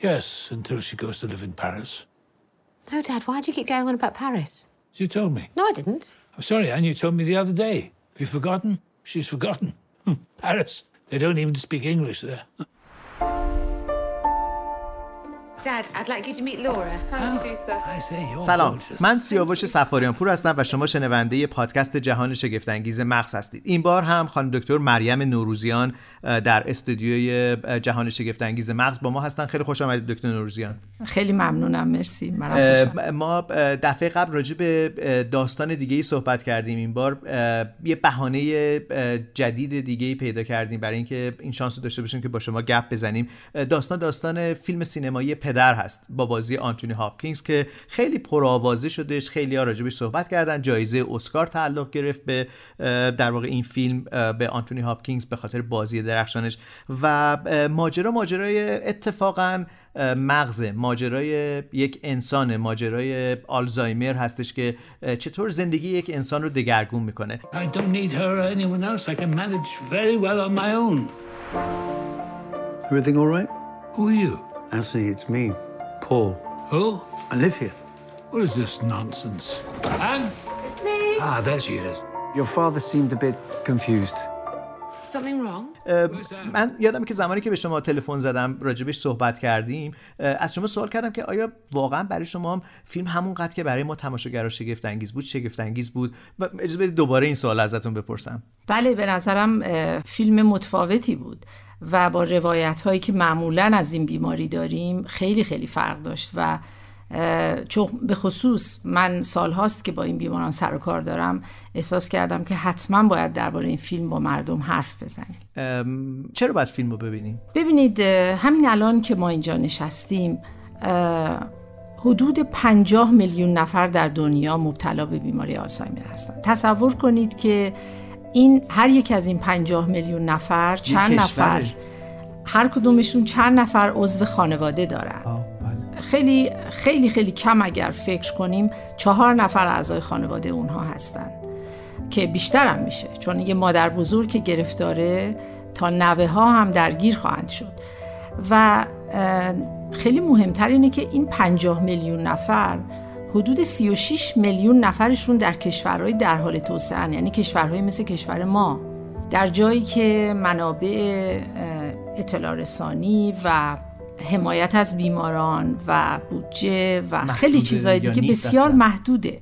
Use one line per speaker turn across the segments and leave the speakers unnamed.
Yes, until she goes to live in Paris.
No, Dad, why do you keep going on about Paris?
You told me.
No, I didn't.
I'm sorry, Anne, you told me the other day. Have you forgotten? She's forgotten. Paris. They don't even speak English there.
Dad, I'd like you to meet Laura. How do you do, sir?
I say, you're
سلام. من سیاوش سفاریان پور هستم و شما شنونده پادکست جهان شگفتانگیز مغز هستید. این بار هم خانم دکتر مریم نوروزیان در استودیوی جهان شگفتانگیز مغز با ما هستن. خیلی خوش آمدید دکتر نوروزیان.
خیلی ممنونم مرسی. منم
ما دفعه قبل راجع به داستان دیگه ای صحبت کردیم این بار. یه بهانه جدید دیگه ای پیدا کردیم برای اینکه این شانس رو داشته باشیم که با شما گپ بزنیم. داستان داستان فیلم سینمایی پدر هست با بازی آنتونی هاپکینز که خیلی پرآوازه شدش خیلی ها راجبش صحبت کردن جایزه اسکار تعلق گرفت به در واقع این فیلم به آنتونی هاپکینز به خاطر بازی درخشانش و ماجرا ماجرای اتفاقا مغز ماجرای یک انسان ماجرای آلزایمر هستش که چطور زندگی یک انسان رو دگرگون می‌کنه
I don't need her or anyone else. I can manage very well on my own.
Everything all right?
Who are you?
Anthony, it's me, Paul.
Who?
I live here.
What is this nonsense? Anne?
It's me.
Ah, there she is.
Your father seemed a bit confused.
Something wrong?
اه، من یادم که زمانی که به شما تلفن زدم راجبش صحبت کردیم از شما سوال کردم که آیا واقعا برای شما هم فیلم همون قد که برای ما تماشاگرها شگفت انگیز بود شگفت انگیز بود و اجازه بدید دوباره این سوال ازتون بپرسم
بله به نظرم فیلم متفاوتی بود و با روایت هایی که معمولا از این بیماری داریم خیلی خیلی فرق داشت و چون به خصوص من سال هاست که با این بیماران سر و کار دارم احساس کردم که حتما باید درباره این فیلم با مردم حرف بزنیم.
چرا باید فیلم رو ببینیم؟
ببینید همین الان که ما اینجا نشستیم حدود 50 میلیون نفر در دنیا مبتلا به بیماری آلزایمر هستند تصور کنید که این هر یک از این 50 میلیون نفر چند. نفر هر کدومشون چند نفر عضو خانواده دارن
بله.
خیلی خیلی خیلی کم اگر فکر کنیم چهار نفر اعضای خانواده اونها هستند که بیشتر هم میشه چون یه مادر بزرگ که گرفتاره تا نوه ها هم درگیر خواهند شد و خیلی مهمتر اینه که این 50 میلیون نفر حدود 36 میلیون نفرشون در کشورهای در حال توسعه یعنی کشورهای مثل کشور ما در جایی که منابع اطلاع رسانی و حمایت از بیماران و بودجه و خیلی چیزهای دیگه بسیار. محدوده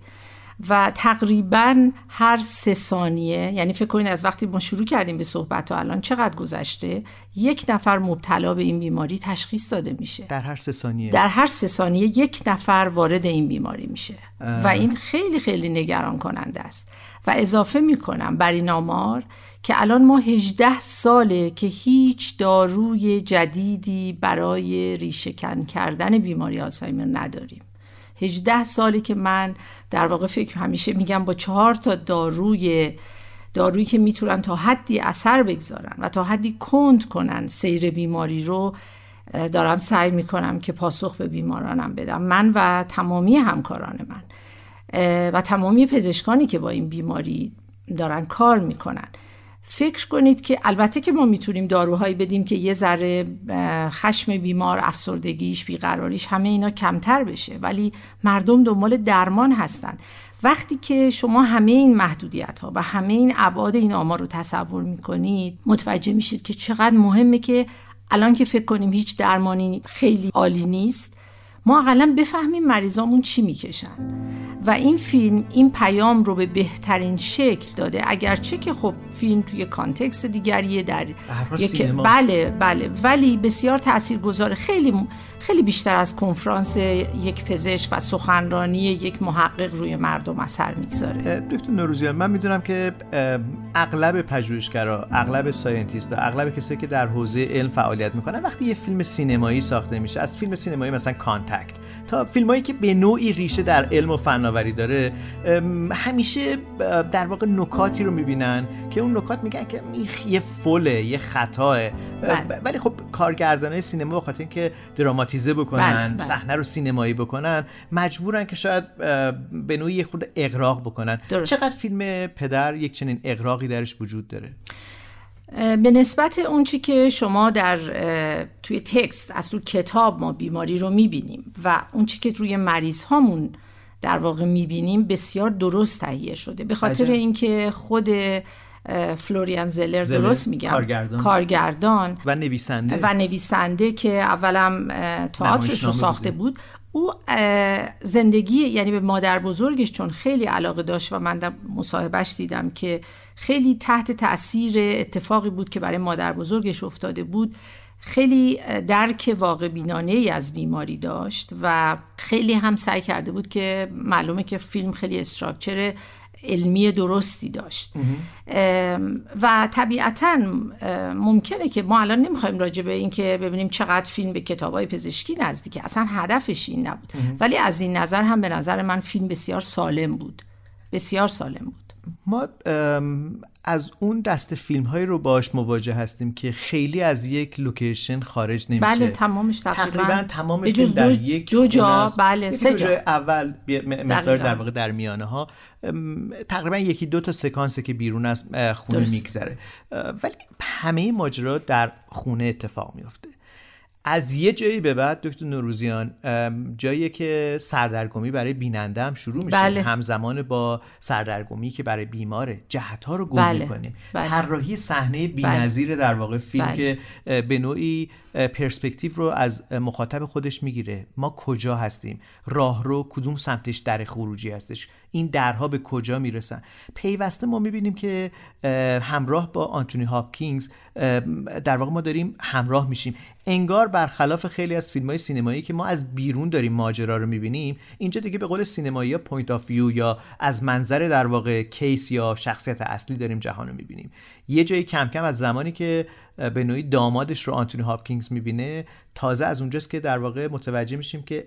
و تقریبا هر سه ثانیه یعنی فکر کنید از وقتی ما شروع کردیم به صحبت تا الان چقدر گذشته یک نفر مبتلا به این بیماری تشخیص داده میشه.
در هر سه ثانیه؟
در هر سه ثانیه یک نفر وارد این بیماری میشه. و این خیلی خیلی نگران کننده است. و اضافه می‌کنم بر این آمار که الان ما 18 ساله که هیچ داروی جدیدی برای ریشهکن کردن بیماری آلزایمر نداریم. 18 سالی که من در واقع فکر همیشه میگم با چهار تا داروی دارویی که می‌تونن تا حدی اثر بگذارن و تا حدی کند کنن سیر بیماری رو دارم سعی می‌کنم که پاسخ به بیمارانم بدم. من و تمامی همکاران من و تمامی پزشکانی که با این بیماری دارن کار می‌کنن. فکر کنید که البته که ما می‌تونیم داروهایی بدیم که یه ذره خشم بیمار افسردگیش بیقراریش همه اینا کمتر بشه. ولی مردم دنبال درمان هستن. وقتی که شما همه این محدودیت ها و همه این ابعاد این آمار رو تصور می‌کنید متوجه میشید که چقدر مهمه که الان که فکر کنیم هیچ درمانی خیلی عالی نیست. ما اقلا بفهمیم مریضامون چی می‌کشن. و این فیلم این پیام رو به بهترین شکل داده. اگرچه که خب فیلم توی context دیگریه در یک. بله بله. ولی بسیار تاثیرگذاره خیلی خیلی بیشتر از کنفرانس یک پزشک و سخنرانی یک محقق روی مردم اثر می‌گذاره
دکتر نوروزیان من می‌دونم که اغلب پژوهشگرا اغلب scientist اغلب کسایی که در حوزه علم فعالیت می‌کنن وقتی یه فیلم سینمایی ساخته میشه از فیلم سینمایی مثلا Contact تا فیلمایی که به نوعی ریشه در علم و فناوری داره همیشه در واقع نکاتی رو می‌بینن که اون نکات میگن که یه فله یه خطاه
بله.
ولی خب کارگردانای سینما به خاطر اینکه دراماتیزه بکنن
بله، بله.
صحنه رو سینمایی بکنن مجبورن که شاید به نوعی خود اقراق بکنن
درست.
چقدر فیلم پدر یک چنین اقراقی درش وجود داره
به نسبت اون چی که شما در توی تکست از تو کتاب ما بیماری رو می‌بینیم و اون چی که روی مریض هامون در واقع می‌بینیم بسیار درست تهیه شده به خاطر اینکه خود فلوریان زلر,
زلر
درست میگم.
کارگردان.
کارگردان.
و نویسنده.
و نویسنده که اولم تئاترش رو ساخته. بود. او زندگی یعنی به مادر بزرگش چون خیلی علاقه داشت و من در مصاحبهش دیدم که خیلی تحت تاثیر اتفاقی بود که برای مادر بزرگش افتاده بود. خیلی درک واقع بینانه ای از بیماری داشت و خیلی هم سعی کرده بود که معلومه که فیلم خیلی استراکچر علمی درستی داشت. و طبیعتا ممکنه که ما الان نمی‌خوایم راجع به این که ببینیم چقدر فیلم به کتاب های پزشکی نزدیکه اصلا هدفش این نبود. ولی از این نظر هم به نظر من فیلم بسیار سالم بود. بسیار سالم بود.
ما از اون دست فیلم هایی رو باش مواجه هستیم که خیلی از یک لوکیشن خارج نمیشه
بله تمامش تقریبا,
تقریبا تمام فیلم در
دو-
یک
دو جا،. بله، سه جا.
اول مقدار. در واقع در میانه ها تقریبا یکی دو تا سکانسه که بیرون از خونه
درست.
میگذره ولی همه ماجرا در خونه اتفاق میفته از یه جایی به بعد دکتر نوروزیان جایی که سردرگمی برای بیننده هم شروع میشه
بله.
همزمان با سردرگمی که برای بیماره جهت ها رو گم
بله.
می‌کنیم
بله.
طراحی صحنه بی‌نظیر در واقع فیلم
بله.
که به نوعی پرسپکتیو رو از مخاطب خودش می‌گیره ما کجا هستیم راه رو کدوم سمتش در خروجی هستش این درها به کجا می‌رسن؟ پیوسته ما می‌بینیم که اه، همراه با آنتونی هاپکینز اه، در واقع ما داریم همراه میشیم. انگار برخلاف خیلی از فیلم های سینمایی که ما از بیرون داریم ماجرا رو می‌بینیم اینجا دیگه به قول سینمایی ها point of view یا از منظر در واقع case یا شخصیت اصلی داریم جهان رو می‌بینیم. یه جایی کم کم از زمانی که به نوعی دامادش رو آنتونی هاپکینز می‌بینه تازه از اونجاست که در واقع متوجه میشیم که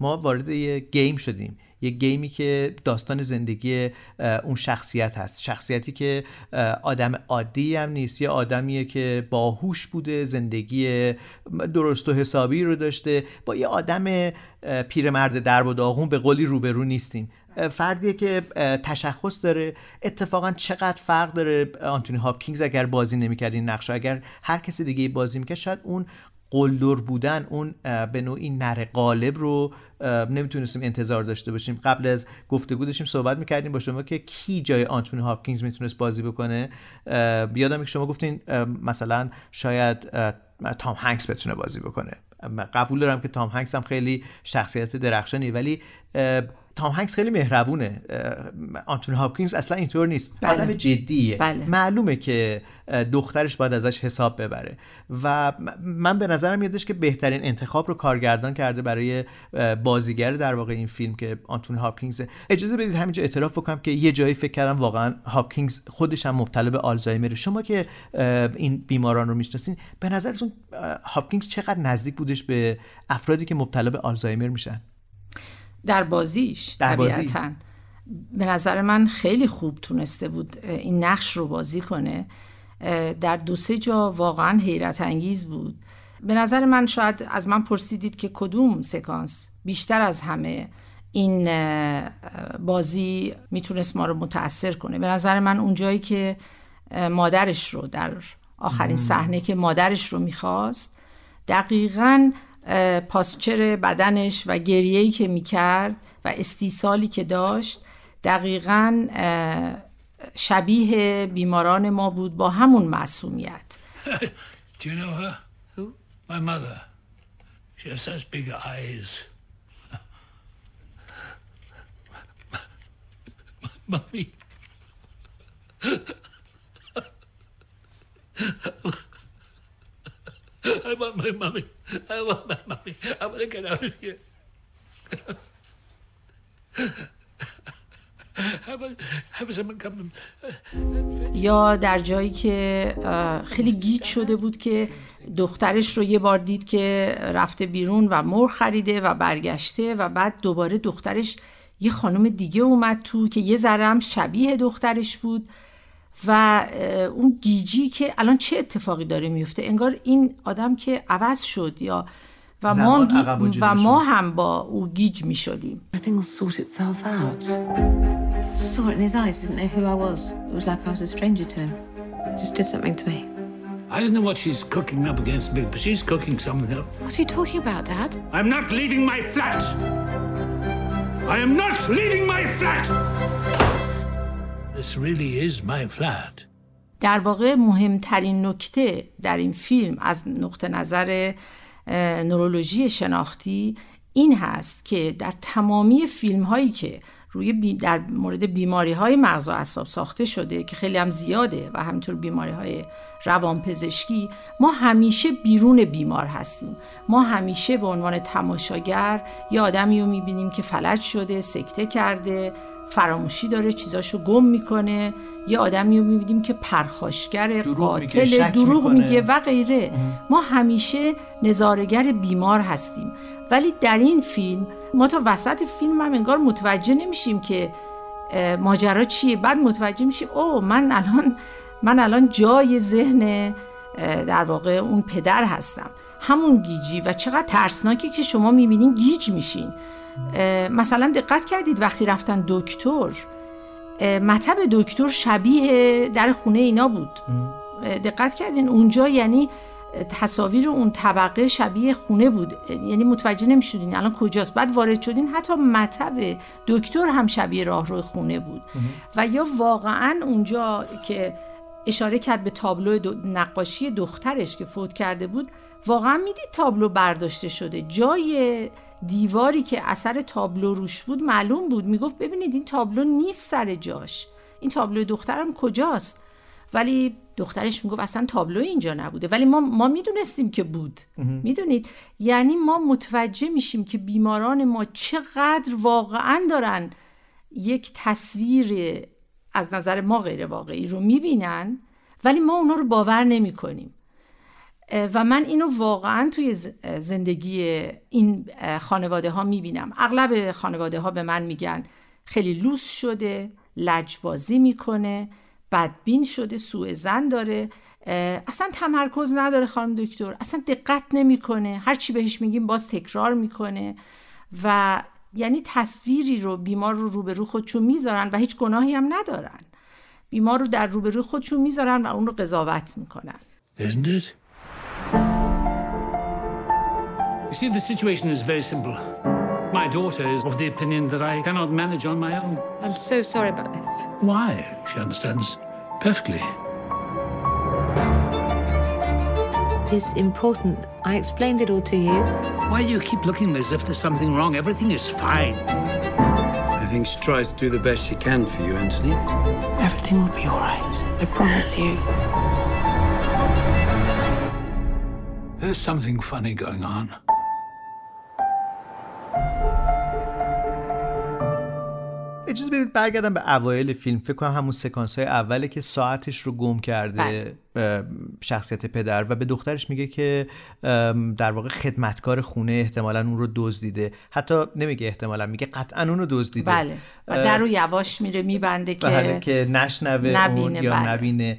ما وارد یه گیم شدیم. یه گیمی که داستان زندگی اون شخصیت هست. شخصیتی که آدم عادی هم نیست. یه آدمیه که باهوش بوده زندگی درست و حسابی رو داشته. با یه آدم پیرمرد درب و داغون به قولی روبرو نیستیم. فردیه که تشخص داره. اتفاقا چقدر فرق داره؟ آنتونی هاپکینگز اگر بازی نمی‌کرد این نقش رو. اگر هر کسی دیگه بازی می‌کرد شاید اون قلدر بودن اون به نوعی نر قالب رو نمی‌تونستیم انتظار داشته باشیم. قبل از گفتگو داشتیم صحبت می‌کردیم با شما که کی جای آنتونی هاپکینگز می‌تونست بازی بکنه. یادم که شما گفتین مثلا شاید تام هنگس بتونه بازی بکنه. قبول دارم که تام هنگس هم خیلی شخصیت درخشانی ولی تام هنگس خیلی مهربونه. اه، آنتونی هاپکینز اصلا اینطور نیست.
بله.
آدم جدیه.
بله.
معلومه که دخترش باید ازش حساب ببره. و من به نظرم میادش که بهترین انتخاب رو کارگردان کرده برای بازیگر در واقع این فیلم که آنتونی هاپکینز. اجازه بدید همینجا اعتراف بکنم که یه جایی فکر کردم واقعا هاپکینز خودش هم مبتلا به آلزایمره. شما که این بیماران رو می‌شناسین به نظرتون هاپکینز چقدر نزدیک بودش به افرادی که مبتلا به آلزایمر میشن.
در بازیش
در بازی.
به نظر من خیلی خوب تونسته بود این نقش رو بازی کنه. در دو سه جا واقعا حیرت انگیز بود. به نظر من شاید از من پرسیدید که کدوم سکانس بیشتر از همه این بازی می‌تونست ما رو متاثر کنه؟ به نظر من اون جایی که مادرش رو در آخرین صحنه که مادرش رو می‌خواست دقیقا پاسچر بدنش و گریهی که می‌کرد و استیصالی که داشت دقیقا شبیه بیماران ما بود با همون معصومیت
Do you know her? Who? My mother. She has such big eyes. Mummy. I want my mummy. I want my mummy. I want to get out of here. fetch
یا در جایی که خیلی گیج شده بود که دخترش رو یه بار دید که رفته بیرون و مرغ خریده و برگشته و بعد دوباره دخترش یه خانم دیگه اومد تو که یه ذره هم شبیه دخترش بود و اون گیجی که الان چه اتفاقی داره میفته انگار این آدم که عوض شد یا و ما, گی-
و
ما. هم با او گیج می شدیم
Everything will sort itself out.
Saw it in his eyes, didn't know who I was. It was like I was a stranger to him. Just did something to me.
I don't know what she's cooking up against me, but she's cooking something up.
What are you talking about, Dad?
I'm not leaving my flat. I am not leaving my flat. This really is my flat.
در واقع مهمترین نکته در این فیلم از نقطه نظر نورولوژی شناختی این هست که در تمامی فیلم هایی که روی در مورد بیماری های مغز و اعصاب ساخته شده که خیلی هم زیاده و همینطور بیماری های روانپزشکی ما همیشه بیرون بیمار هستیم ما همیشه به عنوان تماشاگر یه آدمی رو می‌بینیم که فلج شده سکته کرده فراموشی داره چیزاشو گم می‌کنه. یه آدمی رو می‌بینیم که پرخاشگر قاتل دروغ میگه و غیره. ما همیشه نظارگر بیمار هستیم. ولی در این فیلم ما تا وسط فیلم هم انگار متوجه نمیشیم که ماجرا چیه. بعد متوجه میشیم او من الان من الان جای ذهن در واقع اون پدر هستم. همون گیجی و چقدر ترسناکی که شما می‌بینین گیج میشین. مثلا دقت کردید وقتی رفتن دکتر مطب دکتر شبیه در خونه اینا بود. دقت کردین؟ اونجا یعنی تصاویر اون طبقه شبیه خونه بود. یعنی متوجه نمی‌شدین الان کجاست. بعد وارد شدین حتی مطب دکتر هم شبیه راهرو خونه بود. و یا واقعا اونجا که اشاره کرد به تابلو نقاشی دخترش که فوت کرده بود واقعا می‌دید تابلو برداشته شده. جای دیواری که اثر تابلو روش بود معلوم بود. می‌گفت ببینید این تابلو نیست سر جاش. این تابلو دخترم کجاست؟ ولی دخترش می‌گفت اصلا تابلو اینجا نبوده. ولی ما ما می‌دونستیم که بود. می‌دونید؟ یعنی ما متوجه میشیم که بیماران ما چقدر واقعا دارن یک تصویر از نظر ما غیر واقعی رو می‌بینن ولی ما اونا رو باور نمی کنیم و من اینو واقعا توی زندگی این خانواده ها می‌بینم. اغلب خانواده ها به من میگن خیلی لوس شده لجبازی می‌کنه بدبین شده سوء زن داره اصلا تمرکز نداره خانم دکتر اصلا دقت نمی‌کنه. هر چی بهش میگیم باز تکرار می‌کنه و یعنی تصویری رو بیمار رو روبرو خودشون می‌ذارن و هیچ گناهی هم ندارن. بیمار رو در روبرو خودشون می‌ذارن و اون رو قضاوت می‌کنن.
Isn't it? You see, the situation is very simple. My daughter is of the opinion that I cannot manage on my own.
I'm so sorry about this.
Why? She understands perfectly.
It's important. I explained it all to you.
Why do you keep looking as if there's something wrong? Everything is fine.
I think she tries to do the best she can for you, Anthony.
Everything will be all right. I promise you.
There's something funny going on.
اجازه بدید برگردم به اوایل فیلم. فکر کنم همون سکانس های اوله که ساعتش رو گم کرده. شخصیت پدر و به دخترش میگه که در واقع خدمتکار خونه احتمالا اون رو دزدیده. حتی نمیگه احتمالا میگه قطعا اون رو دزدیده.
بله. و در رو یواش میره میبنده که
بله که نشنوه
نبینه
اون یا
بله.
نبینه.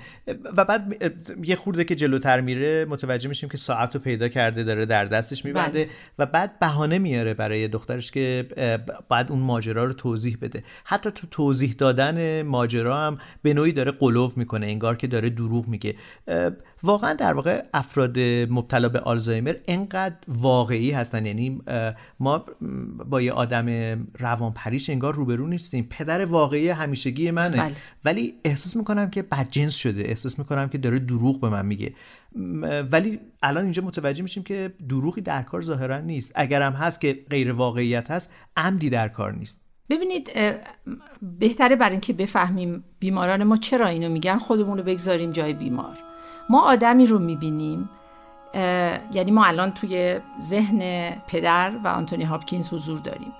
و بعد یه خورده که جلوتر میره متوجه میشیم که ساعت رو پیدا کرده داره در دستش میبنده
بله.
و بعد بهانه میاره برای دخترش که بعد اون ماجرا رو توضیح بده. حتی تو توضیح دادن ماجرا هم به نوعی داره قلوف می‌کنه انگار که داره دروغ میگه. واقعا در واقع افراد مبتلا به آلزایمر انقدر واقعی هستن. یعنی ما با یه آدم روانپریش انگار روبرو نیستیم. پدر واقعی همیشگی منه.
بله.
ولی احساس می‌کنم که بدجنس شده. احساس می‌کنم که داره دروغ به من میگه. ولی الان اینجا متوجه میشیم که دروغی در کار ظاهرا نیست. اگرم هست که غیر واقعیت هست عمدی در کار نیست.
ببینید بهتره برای اینکه بفهمیم بیماران ما چرا اینو میگن خودمون رو بگذاریم جای بیمار. ما آدمی رو می‌بینیم یعنی ما الان توی ذهن پدر و آنتونی هاپکینز حضور داریم.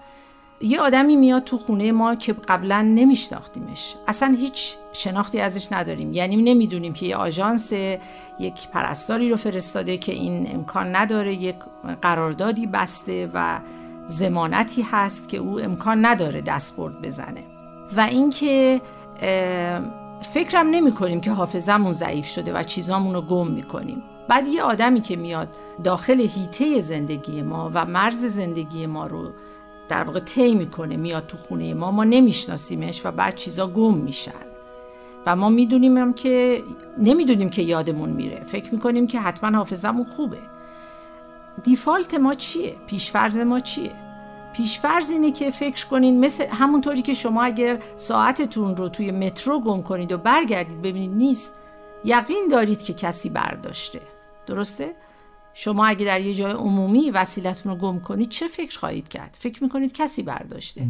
یه آدمی میاد تو خونه ما که قبلا نمیشناختیمش. اصلا هیچ شناختی ازش نداریم. یعنی نمی‌دونیم که یه آژانس یک پرستاری رو فرستاده که این امکان نداره یک قراردادی بسته و زمانتی هست که او امکان نداره دستبرد بزنه. و اینکه فکرم نمی کنیم که حافظمون ضعیف شده و چیزامون رو گم می کنیم بعد یه آدمی که میاد داخل هیته زندگی ما و مرز زندگی ما رو در واقع طی می‌کنه میاد تو خونه ما ما نمیشناسیمش و بعد چیزا گم میشن. و ما می‌دونیم هم که نمی‌دونیم که یادمون میره. فکر می‌کنیم که حتما حافظمون خوبه. دیفالت ما چیه? پیشفرز ما چیه? پیشفرز اینه که فکر کنین مثل همونطوری که شما اگر ساعتتون رو توی مترو گم کنید و برگردید ببینید نیست یقین دارید که کسی برداشته. درسته؟ شما اگه در یه جای عمومی وسیلتون رو گم کنید چه فکر خواهید کرد؟ فکر می‌کنید کسی برداشته؟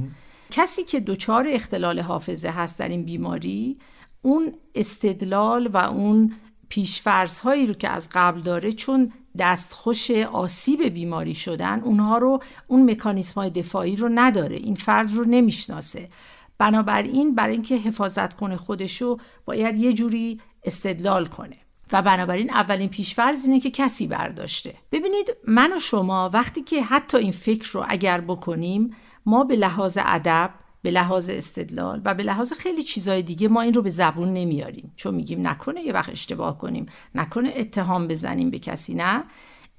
کسی که دچار اختلال حافظه هست در این بیماری اون استدلال و اون پیشفرض هایی رو که از قبل داره چون دستخوش آسیب بیماری شدن اونها رو اون مکانیسم های دفاعی رو نداره این فرد رو نمی‌شناسه. بنابراین برای اینکه حفاظت کنه خودشو باید یه جوری استدلال کنه. و بنابراین اولین پیشفرض اینه که کسی برداشته. ببینید من و شما وقتی که حتی این فکر رو اگر بکنیم ما به لحاظ ادب به لحاظ استدلال و به لحاظ خیلی چیزای دیگه ما این رو به زبون نمیاریم. چون میگیم نکنه یه وقت اشتباه کنیم نکنه اتهام بزنیم به کسی نه.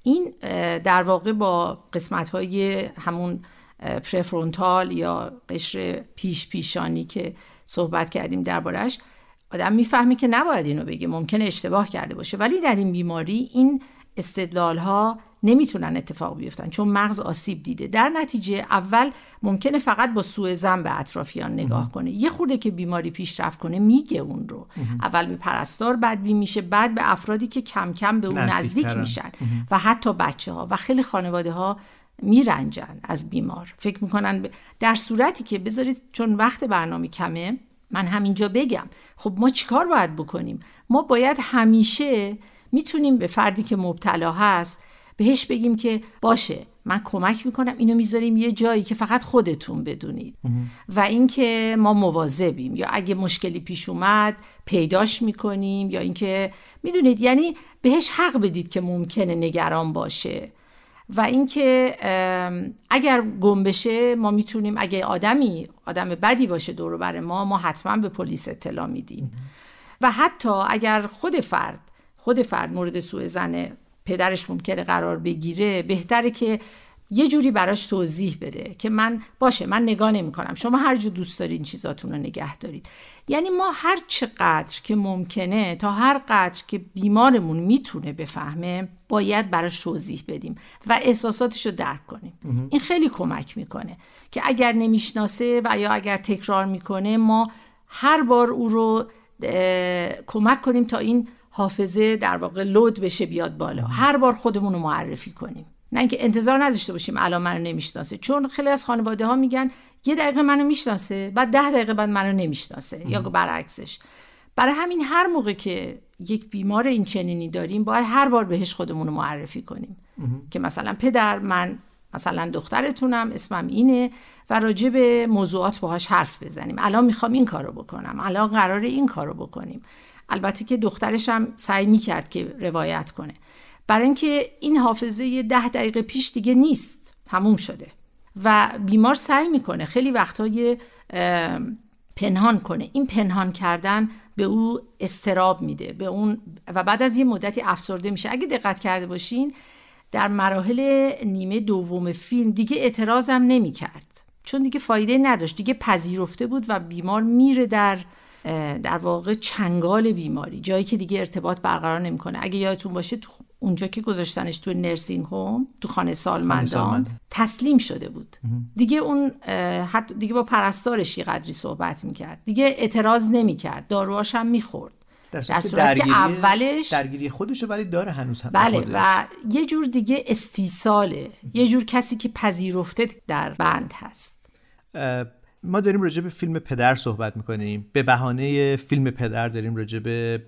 این در واقع با قسمت های همون پرفرونتال یا قشر پیش پیشانی که صحبت کردیم دربارش آدم می‌فهمی که نباید اینو بگه ممکنه اشتباه کرده باشه. ولی در این بیماری این استدلال ها نمی‌تونن اتفاق بیفتن چون مغز آسیب دیده. در نتیجه اول ممکنه فقط با سوء زن به اطرافیان نگاه کنه. یه خورده که بیماری پیشرفت کنه میگه اون رو. اول به پرستار بدبین میشه بعد به افرادی که کم کم به اون نزدیک میشن و حتی بچه ها و خیلی خانواده ها میرنجن از بیمار. فکر می‌کنن در صورتی که بذارید چون وقت برنامه کمه من همینجا بگم. خب ما چیکار باید بکنیم؟ ما باید همیشه می‌تونیم به فردی که مبتلا هست بهش بگیم که باشه من کمک می‌کنم اینو می‌ذاریم یه جایی که فقط خودتون بدونید. و اینکه ما مواظبیم. یا اگه مشکلی پیش اومد پیداش می‌کنیم. یا اینکه می‌دونید یعنی بهش حق بدید که ممکنه نگران باشه. و اینکه اگر گم بشه ما می‌تونیم اگه آدمی آدم بدی باشه دور بر ما ما حتما به پلیس اطلاع میدیم. و حتی اگر خود فرد خود فرد مورد سوء زن پدرش ممکنه قرار بگیره بهتره که یه جوری براش توضیح بده که من باشه من نگاه نمی کنم شما هر جو دوست دارین چیزاتون رو نگه دارید. یعنی ما هر چقدر که ممکنه تا هر قدر که بیمارمون می‌تونه بفهمه باید براش توضیح بدیم و احساساتش رو درک کنیم. این خیلی کمک می‌کنه که اگر نمی‌شناسه و یا اگر تکرار می‌کنه ما هر بار او رو کمک کنیم تا این حافظه در واقع لود بشه بیاد بالا. هر بار خودمون رو معرفی کنیم. نه اینکه انتظار نداشته باشیم الان منو نمی‌شناسه. چون خیلی از خانواده ها میگن یه دقیقه منو می‌شناسه بعد ده دقیقه بعد منو نمی‌شناسه. یا برعکسش. برای همین هر موقع که یک بیمار این چنینی داریم باید هر بار بهش خودمون رو معرفی کنیم. که مثلا پدر من مثلا دخترتونم اسمم اینه و راجع به موضوعات باهاش حرف بزنیم. الان می‌خوام این کارو بکنم. الان قرار این کارو بکنیم. البته که دخترش هم سعی می‌کرد که روایت کنه. برای اینکه این حافظه ده دقیقه پیش دیگه نیست تموم شده. و بیمار سعی می‌کنه خیلی وقتهای پنهان کنه. این پنهان کردن به او استراب میده به اون و بعد از یه مدتی افسرده میشه. اگه دقت کرده باشین در مراحل نیمه دوم فیلم دیگه اعتراضم نمی‌کرد. چون دیگه فایده نداشت. دیگه پذیرفته بود و بیمار میره در در واقع چنگال بیماری جایی که دیگه ارتباط برقرار نمی‌کنه. اگه یادتون باشه تو اونجا که گذاشتنش تو نرسینگ هوم تو خانه سالمندان تسلیم شده بود. دیگه اون حتی دیگه با پرستارش یه قدری صحبت می‌کرد. دیگه اعتراض نمی‌کرد. داروهاش هم می‌خورد. در صورتی که اولش
درگیری خودشو ولی داره هنوز هم
بله و یه جور دیگه استیصاله. یه جور کسی که پذیرفته در بند هست.
ما داریم راجع به فیلم پدر صحبت می‌کنیم. به بهانه فیلم پدر داریم راجع به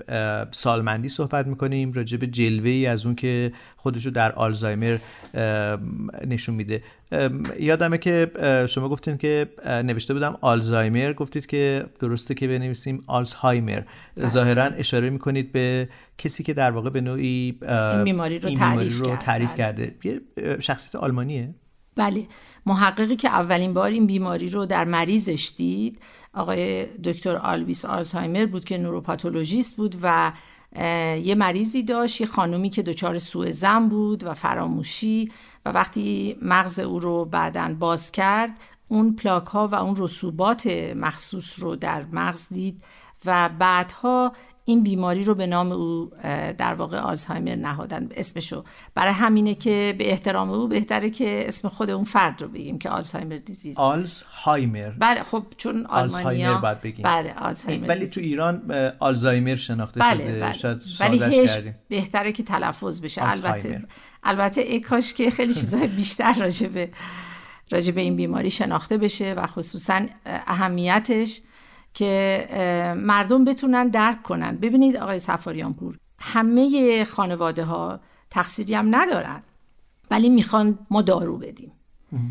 سالمندی صحبت می‌کنیم. راجع به جلوه ای از اون که خودشو در آلزایمر نشون میده. یادمه که شما گفتین که نوشته بودم آلزایمر. گفتید که درسته که بنویسیم آلزهایمر. ظاهرا اشاره می‌کنید به کسی که در واقع به نوعی
این بیماری رو, تعریف,
رو تعریف کرده. یه شخصیت آلمانیه؟
بله. محققی که اولین بار این بیماری رو در مریضش دید آقای دکتر آلویس آلزایمر بود که نوروپاتولوژیست بود و یه مریضی داشت یه خانومی که دچار سوء زن بود و فراموشی و وقتی مغز او رو بعدا باز کرد اون پلاک ها و اون رسوبات مخصوص رو در مغز دید و بعدها این بیماری رو به نام او در واقع آلزایمر نهادن اسمشو برای همینه که به احترام او بهتره که اسم خود اون فرد رو بگیم که آلزایمر دیزیز
آلزهایمر
بله خب چون آلمانیا
باید بگیم
بله آلزایمر
ولی تو ایران آلزایمر شناخته
بله
شده
بله.
شاید
ولی
کردیم.
بهتره که تلفظ بشه
آلزهایمر.
البته البته ای کاش که خیلی چیزهای بیشتر راجع به راجع به این بیماری شناخته بشه و خصوصا اهمیتش که مردم بتونن درک کنن. ببینید آقای سفاریان پور همه خانواده ها تقصیری هم ندارن ولی می‌خوان ما دارو بدیم.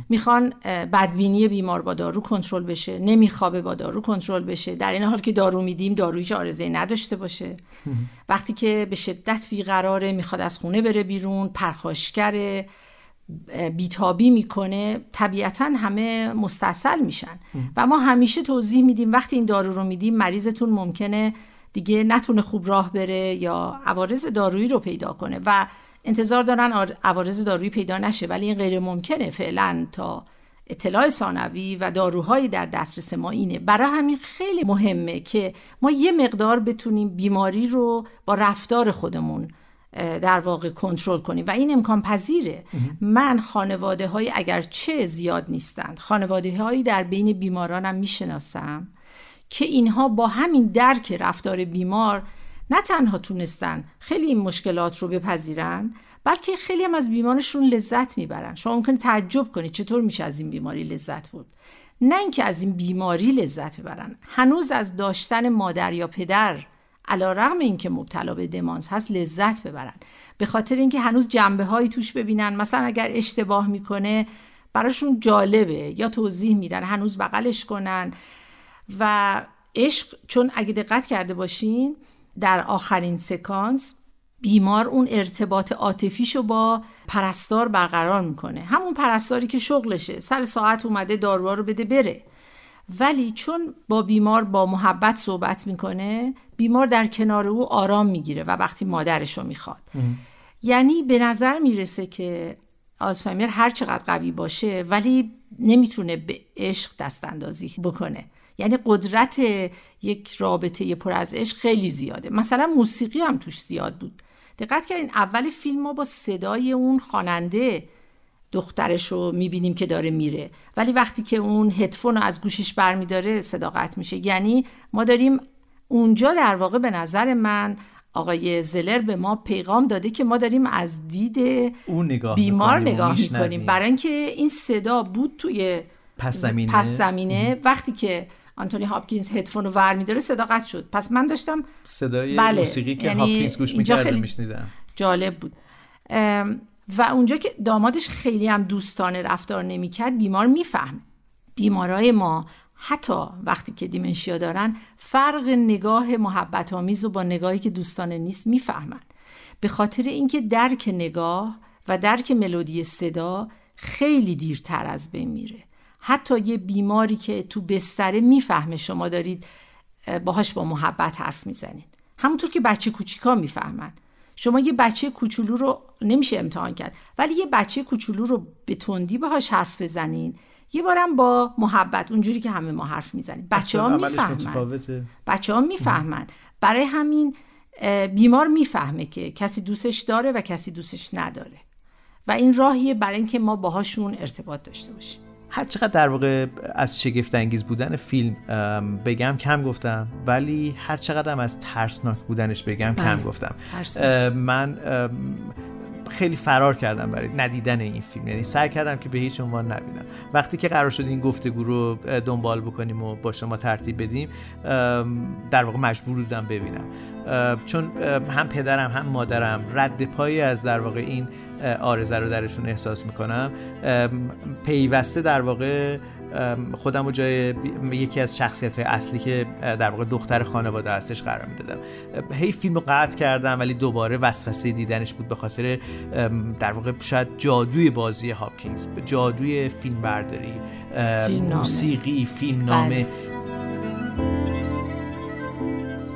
می‌خوان بدبینی بیمار با دارو کنترل بشه نمیخوابه با دارو کنترل بشه. در این حال که دارو میدیم دارویی که آرزه نداشته باشه. وقتی که به شدت بیقراره می‌خواد از خونه بره بیرون پرخاشگره بیتابی می‌کنه طبیعتا همه مستاصل میشن. و ما همیشه توضیح میدیم وقتی این دارو رو میدیم مریضتون ممکنه دیگه نتونه خوب راه بره یا عوارض دارویی رو پیدا کنه. و انتظار دارن عوارض دارویی پیدا نشه ولی این غیر ممکنه فعلا تا اطلاع ثانوی و داروهایی در دسترس ما اینه. برای همین خیلی مهمه که ما یه مقدار بتونیم بیماری رو با رفتار خودمون در واقع کنترل کنیم. و این امکان پذیره. من خانواده های اگر چه زیاد نیستند. خانواده هایی در بین بیمارانم می‌شناسم که اینها با همین درک رفتار بیمار نه تنها تونستن خیلی این مشکلات رو بپذیرن بلکه خیلی هم از بیمارشون لذت می‌برن. شما ممکنه تعجب کنید چطور میشه از این بیماری لذت بود نه اینکه از این بیماری لذت ببرن. هنوز از داشتن مادر یا پدر علا رغم اینکه مبتلا به دمانس هست لذت ببرن. به خاطر اینکه هنوز جنبه هایی توش ببینن. مثلا اگر اشتباه می‌کنه براشون جالبه یا توضیح میدن هنوز بغلش کنن. و عشق چون اگه دقت کرده باشین در آخرین سکانس بیمار اون ارتباط عاطفیشو با پرستار برقرار می‌کنه. همون پرستاری که شغلشه. سر ساعت اومده داروها رو بده بره. ولی چون با بیمار با محبت صحبت می‌کنه بیمار در کنار او آرام می‌گیره و وقتی مادرش رو می‌خواد. یعنی به نظر می‌رسه که آلزایمر هر چقدر قوی باشه ولی نمی‌تونه به عشق دست اندازی بکنه. یعنی قدرت یک رابطه پر از عشق خیلی زیاده. مثلا موسیقی هم توش زیاد بود. دقت کردین اول فیلم ما با صدای اون خواننده دخترش رو می‌بینیم که داره میره. ولی وقتی که اون هدفون رو از گوشش برمیداره صدا قطع میشه. یعنی ما داریم اونجا در واقع به نظر من آقای زلر به ما پیغام داده که ما داریم از دید
اون نگاه
بیمار
می‌کنیم
نگاه. می‌کنیم. برای اینکه این صدا بود توی
پس زمینه.
پس زمینه. وقتی که آنتونی هاپکینز هدفون رو ور میداره صدا قطع شد. پس من داشتم
صدای
بله،
موسیقی که
یعنی
هاپکینز گوش می‌کرد
جالب بود. و اونجا که دامادش خیلی هم دوستانه رفتار نمی‌کرد بیمار میفهم بیمارای ما حتی وقتی که دیمنشیا دارن فرق نگاه محبت آمیز و با نگاهی که دوستانه نیست می‌فهمن. به خاطر اینکه درک نگاه و درک ملودی صدا خیلی دیرتر از بین میره. حتی یه بیماری که تو بستره می‌فهمه شما دارید اه، باهاش با محبت حرف می‌زنین همونطور که بچه کوچیکا می‌فهمن. شما یه بچه کوچولو رو نمیشه امتحان کرد ولی یه بچه کوچولو رو به تندی باهاش حرف بزنین. یه بارم با محبت اونجوری که همه ما حرف می‌زنیم. بچه ها می‌فهمن. بچه ها می‌فهمن. برای همین بیمار می‌فهمه که کسی دوستش داره و کسی دوستش نداره. و این راهیه برای اینکه ما باهاشون ارتباط داشته باشیم.
هر چقدر در واقع از شگفت انگیز بودن فیلم بگم کم گفتم ولی هر چقدر هم از ترسناک بودنش بگم کم
بله،
گفتم.
ترسناک.
اه، من خیلی فرار کردم برای ندیدن این فیلم. یعنی سعی کردم که به هیچ عنوان نبینم. وقتی که قرار شد این گفتگو رو دنبال بکنیم و با شما ترتیب بدیم در واقع مجبور بودم ببینم. چون هم پدرم هم مادرم رد پایی از در واقع این آرزه رو درشون احساس می‌کنم پیوسته در واقع خودم رو جای یکی از شخصیت های اصلی که در واقع دختر خانواده هستش قرار می‌دادم هی فیلم رو قطع کردم ولی دوباره وسوسه دیدنش بود به خاطر در واقع شاید جادوی بازی هاپکینز جادوی فیلم برداری
فیلمنامه.
موسیقی فیلمنامه
بله.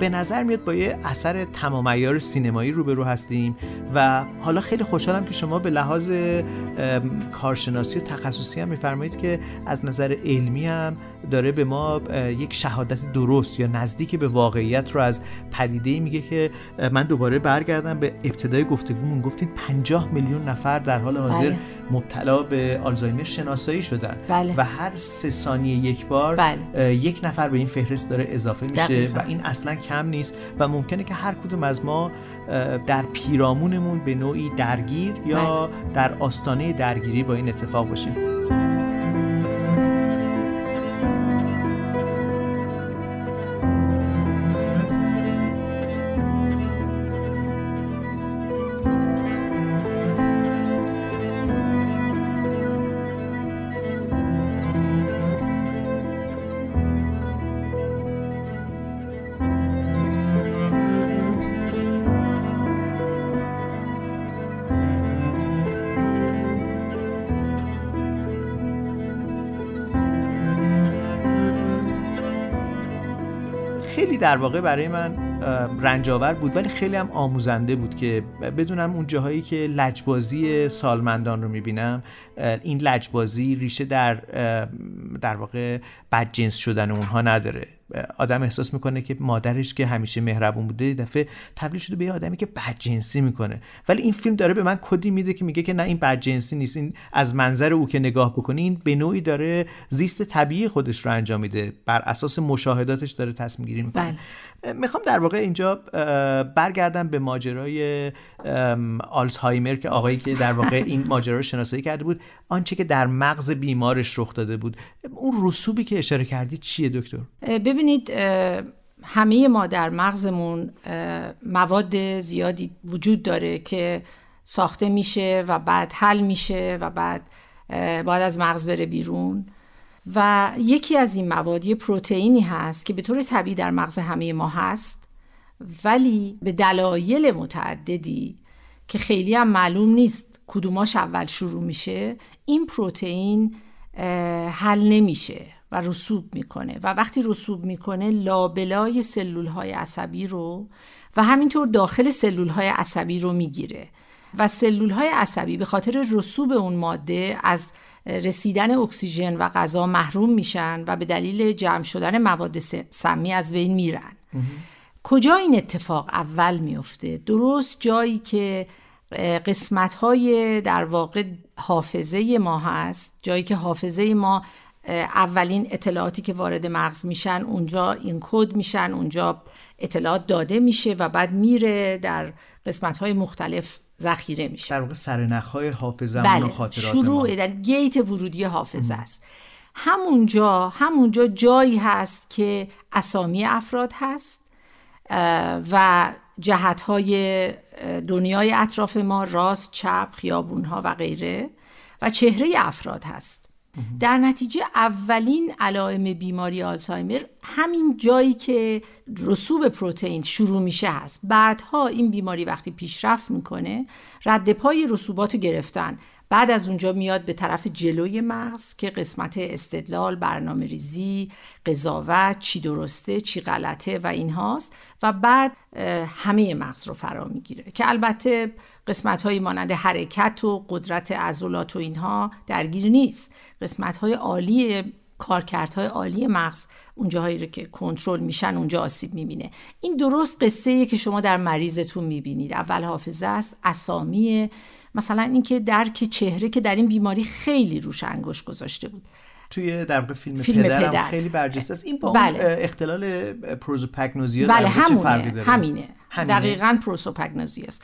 به نظر میاد با یه اثر تمام عیار سینمایی روبرو هستیم و حالا خیلی خوشحالم که شما به لحاظ کارشناسی و تخصصی هم میفرمایید که از نظر علمی هم داره به ما یک شهادت درست یا نزدیک به واقعیت رو از پدیده میگه که من دوباره برگردم به ابتدای گفتگومون گفتیم 50 میلیون نفر در حال حاضر
بله.
مبتلا به آلزایمر شناسایی شدن
بله.
و هر سه ثانیه یک بار
بله.
یک نفر به این فهرست داره اضافه میشه
دقیقاً.
و این اصلا کم نیست و ممکنه که هر کدوم از ما در پیرامونمون به نوعی درگیر یا
بله.
در آستانه درگیری با این اتفاق باشیم در واقع برای من رنجاور بود ولی خیلی هم آموزنده بود که بدونم اون جاهایی که لجبازی سالمندان رو می‌بینم این لجبازی ریشه در در واقع بدجنس شدن اونها نداره. آدم احساس می‌کنه که مادرش که همیشه مهربون بوده دفعه تبدیل شده به یه آدمی که بدجنسی می‌کنه. ولی این فیلم داره به من کدی میده که میگه که نه این بدجنسی نیست. این از منظر او که نگاه بکنی این به نوعی داره زیست طبیعی خودش رو انجام میده. بر اساس مشاهداتش داره تصمیم گیری می‌کنه.
بله.
می‌خوام در واقع اینجا برگردم به ماجرای آلزهایمر که آقایی که در واقع این ماجرا رو شناسایی کرده بود. آنچه که در مغز بیمارش رخ داده بود. اون رسوبی که اشاره کردی چیه دکتر؟
ببینید همه ما در مغزمون مواد زیادی وجود داره که ساخته میشه و بعد حل میشه و بعد باید از مغز بره بیرون. و یکی از این مواد یه پروتئینی هست که به طور طبیعی در مغز همه ما هست ولی به دلایل متعددی که خیلی هم معلوم نیست کدوماش اول شروع میشه این پروتئین حل نمیشه و رسوب می‌کنه و وقتی رسوب می‌کنه لابلای سلول های عصبی رو و همینطور داخل سلول های عصبی رو می‌گیره و سلول های عصبی به خاطر رسوب اون ماده از رسیدن اکسیژن و غذا محروم میشن و به دلیل جمع شدن مواد سمی از بین میرن. کجا این اتفاق اول میفته؟ درست جایی که قسمت های در واقع حافظه ما هست. جایی که حافظه ما اولین اطلاعاتی که وارد مغز میشن اونجا این کد میشن اونجا اطلاعات داده میشه و بعد میره در قسمت های مختلف ذخیره میشه
در واقع سرنخهای حافظه
بله.
و خاطرات
شروع
ما.
در گیت ورودی حافظه است همونجا همونجا جایی هست که اسامی افراد هست و جهت های دنیای اطراف ما راست چپ خیابون ها و غیره و چهره افراد هست در نتیجه اولین علائم بیماری آلزایمر همین جایی که رسوب پروتئین شروع میشه هست. بعدها این بیماری وقتی پیشرفت می‌کنه رد پای رسوبات گرفتن. بعد از اونجا میاد به طرف جلوی مغز که قسمت استدلال برنامه ریزی قضاوت چی درسته چی غلطه و این هاست و بعد همه مغز رو فرا می‌گیره که البته قسمت های مانند حرکت و قدرت عضلات و اینها درگیر نیست. قسمت های عالی کارکردهای عالی مغز اونجاهایی رو که کنترل میشن اونجا آسیب می‌بینه. این درست قصه که شما در مریضتون می‌بینید. اول حافظه است اسامی مثلا اینکه درک چهره که در این بیماری خیلی روش انگشت گذاشته بود
توی در واقع فیلم,
فیلم
پدرم
پدر.
خیلی برجسته است این با
بله.
اختلال پروزوپاگنوزیا
بله
واقع چه فرقی
همونه
داره
همینه.
همینه.
دقیقا پروسوپاگنوزی است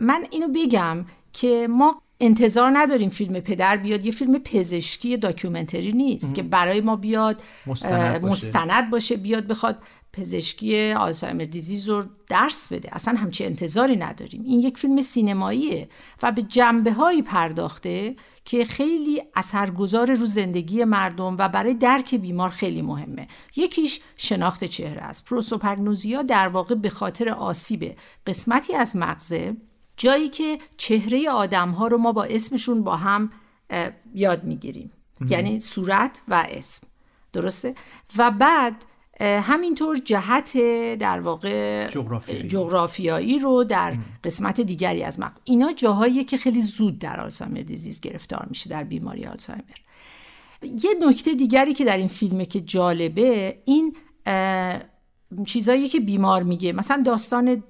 من اینو بگم که ما انتظار نداریم فیلم پدر بیاد یه فیلم پزشکی داکیومنتری نیست که برای ما بیاد
مستند باشه.
مستند باشه بیاد بخواد پزشکی آلزایمر دیزیز رو درس بده. اصلا همچی انتظاری نداریم. این یک فیلم سینماییه و به جنبه هایی پرداخته که خیلی اثرگذار رو زندگی مردم و برای درک بیمار خیلی مهمه. یکیش شناخت چهره است. پروسوپاگنوزیا در واقع به خاطر آسیب قسمتی از مغزه جایی که چهره آدم ها رو ما با اسمشون با هم یاد می‌گیریم. یعنی صورت و اسم. درسته؟ و بعد همینطور جهت در واقع
جغرافیایی.
جغرافیایی رو در قسمت دیگری از مغز اینا جاهایی که خیلی زود در آلزایمر دیزیز گرفتار میشه در بیماری آلزایمر یه نکته دیگری که در این فیلمه که جالبه این چیزایی که بیمار میگه. مثلا داستان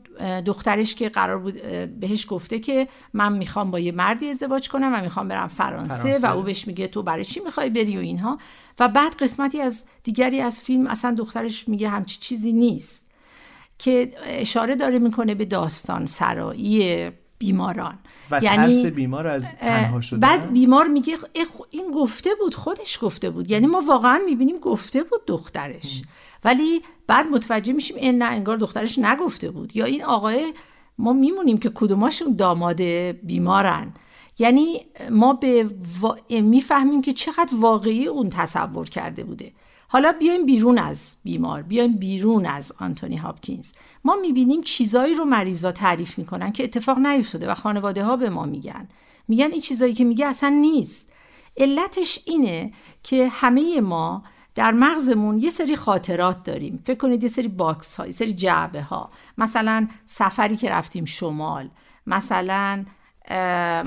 دخترش که قرار بود بهش گفته که من می‌خوام با یه مردی ازدواج کنم و می‌خوام برم فرانسه,
فرانسه.
و او بهش میگه تو برای چی می‌خوای بری و اینها. و بعد قسمتی از دیگری از فیلم اصلا دخترش میگه همچی چیزی نیست که اشاره داره می‌کنه به داستان سرایی بیماران.
و ترس بیمار از تنها شدن؟
بعد بیمار میگه این گفته بود خودش گفته بود. یعنی ما واقعا می‌بینیم گفته بود دخترش. ولی بعد متوجه میشیم این نه انگار دخترش نگفته بود. یا این آقای ما میمونیم که کدوماشون داماد بیمارن. یعنی ما به وا... می‌فهمیم که چقدر واقعی اون تصور کرده بوده. حالا بیایم بیرون از بیمار بیایم بیرون از آنتونی هاپکینز. ما می‌بینیم چیزایی رو مریضا تعریف می‌کنن که اتفاق نیفتاده و خانواده ها به ما میگن. میگن این چیزایی که میگه اصلا نیست. علتش اینه که همه ما در مغزمون یه سری خاطرات داریم. فکر کنید یه سری box ها یه سری جعبه ها مثلا سفری که رفتیم شمال. مثلا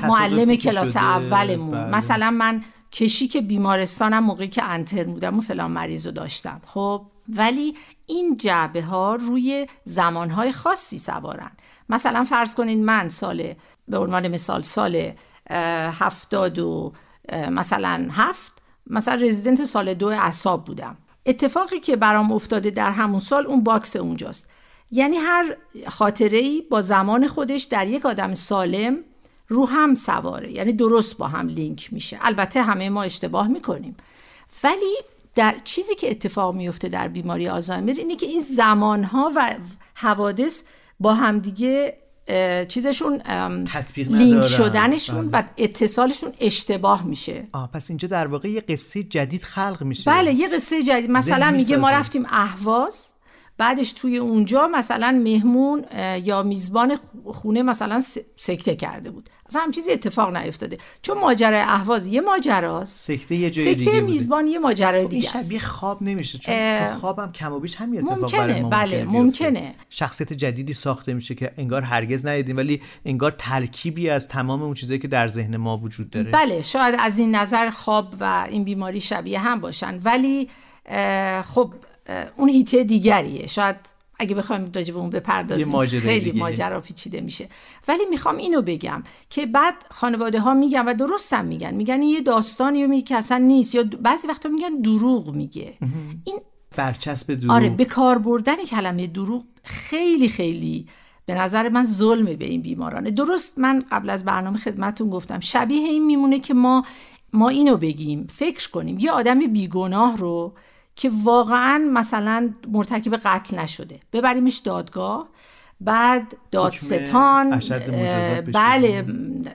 معلم کلاس
شده،
اولمون.
بله.
مثلا من کشیک بیمارستانم موقعی که اینترن بودم و فلان مریض رو داشتم. خب ولی این جعبه ها روی زمانهای خاصی سوارن. مثلا فرض کنین من سال به عنوان مثال سال هفتاد و مثلا هفت مثلا رزیدنت سال دو اعصاب بودم. اتفاقی که برام افتاده در همون سال اون box اونجاست. یعنی هر خاطره ای با زمان خودش در یک آدم سالم رو هم سواره. یعنی درست با هم لینک میشه. البته همه ما اشتباه می‌کنیم. ولی در چیزی که اتفاق میفته در بیماری آلزایمر اینه که این زمانها و حوادث با همدیگه چیزشون لینک
ندارن.
شدنشون
بله.
و اتصالشون اشتباه میشه
آه پس اینجا در واقع یه قصه جدید خلق میشه
بله یه قصه جدید مثلا میگه ما. رفتیم اهواز بعدش توی اونجا مثلا مهمون یا میزبان خونه مثلا سکته کرده بود. اصلا هم چیزی اتفاق نیفتاده. چون ماجرای اهواز یه ماجراست.
سکته یه جای
سکته
دیگه بوده.
میزبان یه ماجرای
این
دیگه
شبیه
است.
خواب نمیشه چون
اه،
تو خوابم کم و بیش همین اتفاق
ممکنه،
برای ما
بله،
ممکنه بیفته. شخصیت جدیدی ساخته میشه که انگار هرگز ندیدیم ولی انگار ترکیبی از تمام اون چیزایی که در ذهن ما وجود داره.
بله شاید از این نظر خواب و این بیماری شبیه هم باشن. ولی خب اون هیته دیگریه. شاید اگه بخوایم راجع به اون بپردازیم خیلی. ماجرا پیچیده میشه. ولی می‌خوام اینو بگم که بعد خانواده ها میگن و درستم میگن. میگن این یه داستانی میگه که اصلا نیست. یا بعضی وقتا میگن دروغ میگه. این
برچسب دروغ.
آره به کار بردن کلمه دروغ خیلی خیلی به نظر من ظلمه به این بیمارانه. درست من قبل از برنامه خدمتون گفتم شبیه این میمونه که ما ما اینو بگیم فکر کنیم. یه آدم بیگناه رو که واقعا مثلا مرتکب قتل نشده. ببریمش دادگاه بعد دادستان بله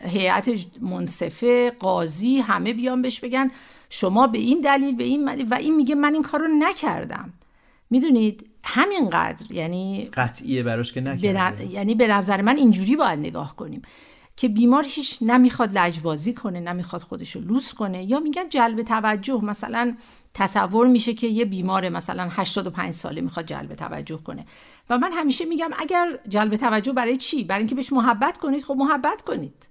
هیئت منصفه قاضی همه بیان بهش بگن شما به این دلیل به این و این میگه من این کار رو نکردم. می‌دونید؟ همینقدر. یعنی
قطعیه براش که نکرده.
یعنی به نظر من اینجوری باید نگاه کنیم. که بیمار هیچ نمی‌خواد لجبازی کنه نمی‌خواد خودشو لوس کنه یا میگن جلب توجه. مثلا تصور میشه که یه بیمار مثلا 85 ساله می‌خواد جلب توجه کنه. و من همیشه میگم اگر جلب توجه برای چی؟ برای اینکه بهش محبت کنید خب محبت کنید.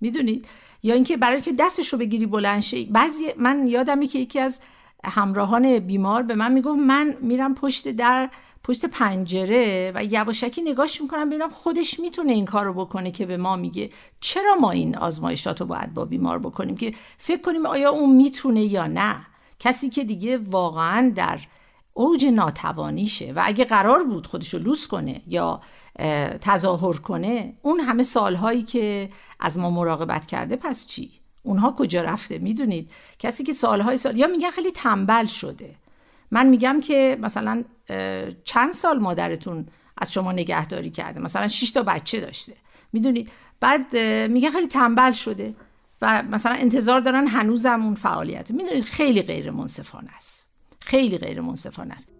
می‌دونید؟ یا اینکه برای که دستش رو بگیری بلند بعضی من یادمه که یکی از همراهان بیمار به من می‌گفت من میرم پشت در پشت پنجره و یواشکی نگاش می‌کنم ببینم خودش می‌تونه این کار رو بکنه که به ما میگه. چرا ما این آزمایشات رو باید با بیمار بکنیم؟ که فکر کنیم آیا اون می‌تونه یا نه؟ کسی که دیگه واقعا در اوج ناتوانیشه و اگه قرار بود خودشو لوس کنه یا اه، تظاهر کنه اون همه سالهایی که از ما مراقبت کرده پس چی؟ اونها کجا رفته؟ می‌دونید؟ کسی که سالهای سال یا میگن خیلی تنبل شده. من میگم که مثلا چند سال مادرتون از شما نگهداری کرده؟ مثلا 6 تا بچه داشته. می‌دونید بعد اه، میگن خیلی تنبل شده و مثلا انتظار دارن هنوزم اون فعالیت. می‌دونید؟ خیلی غیر منصفانه است. خیلی غیر منصفانه است.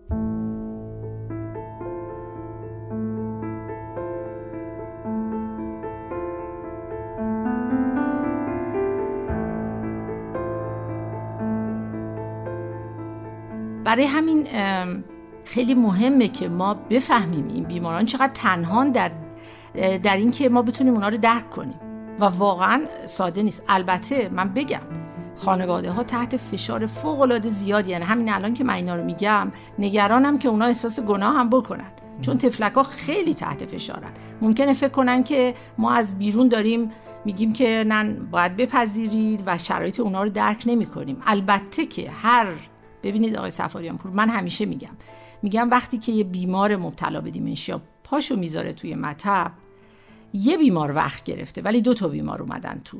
برای همین خیلی مهمه که ما بفهمیم این بیماران چقدر تنها در در اینکه ما بتونیم اونا رو درک کنیم. و واقعا ساده نیست. البته من بگم خانواده ها تحت فشار فوق العاده زیادی یعنی همین الان که من اینا رو میگم نگرانم که اونا احساس گناه هم بکنن. چون تفلک ها خیلی تحت فشارن. ممکنه فکر کنن که ما از بیرون داریم میگیم که نه باید بپذیرید و شرایط اونا رو درک نمی کنیم البته که هر ببینید آقای سفاریان پور من همیشه میگم میگم وقتی که یه بیمار مبتلا به دیمنشیا پاشو می‌ذاره توی مطب یه بیمار وقت گرفته ولی دو تا بیمار اومدن تو.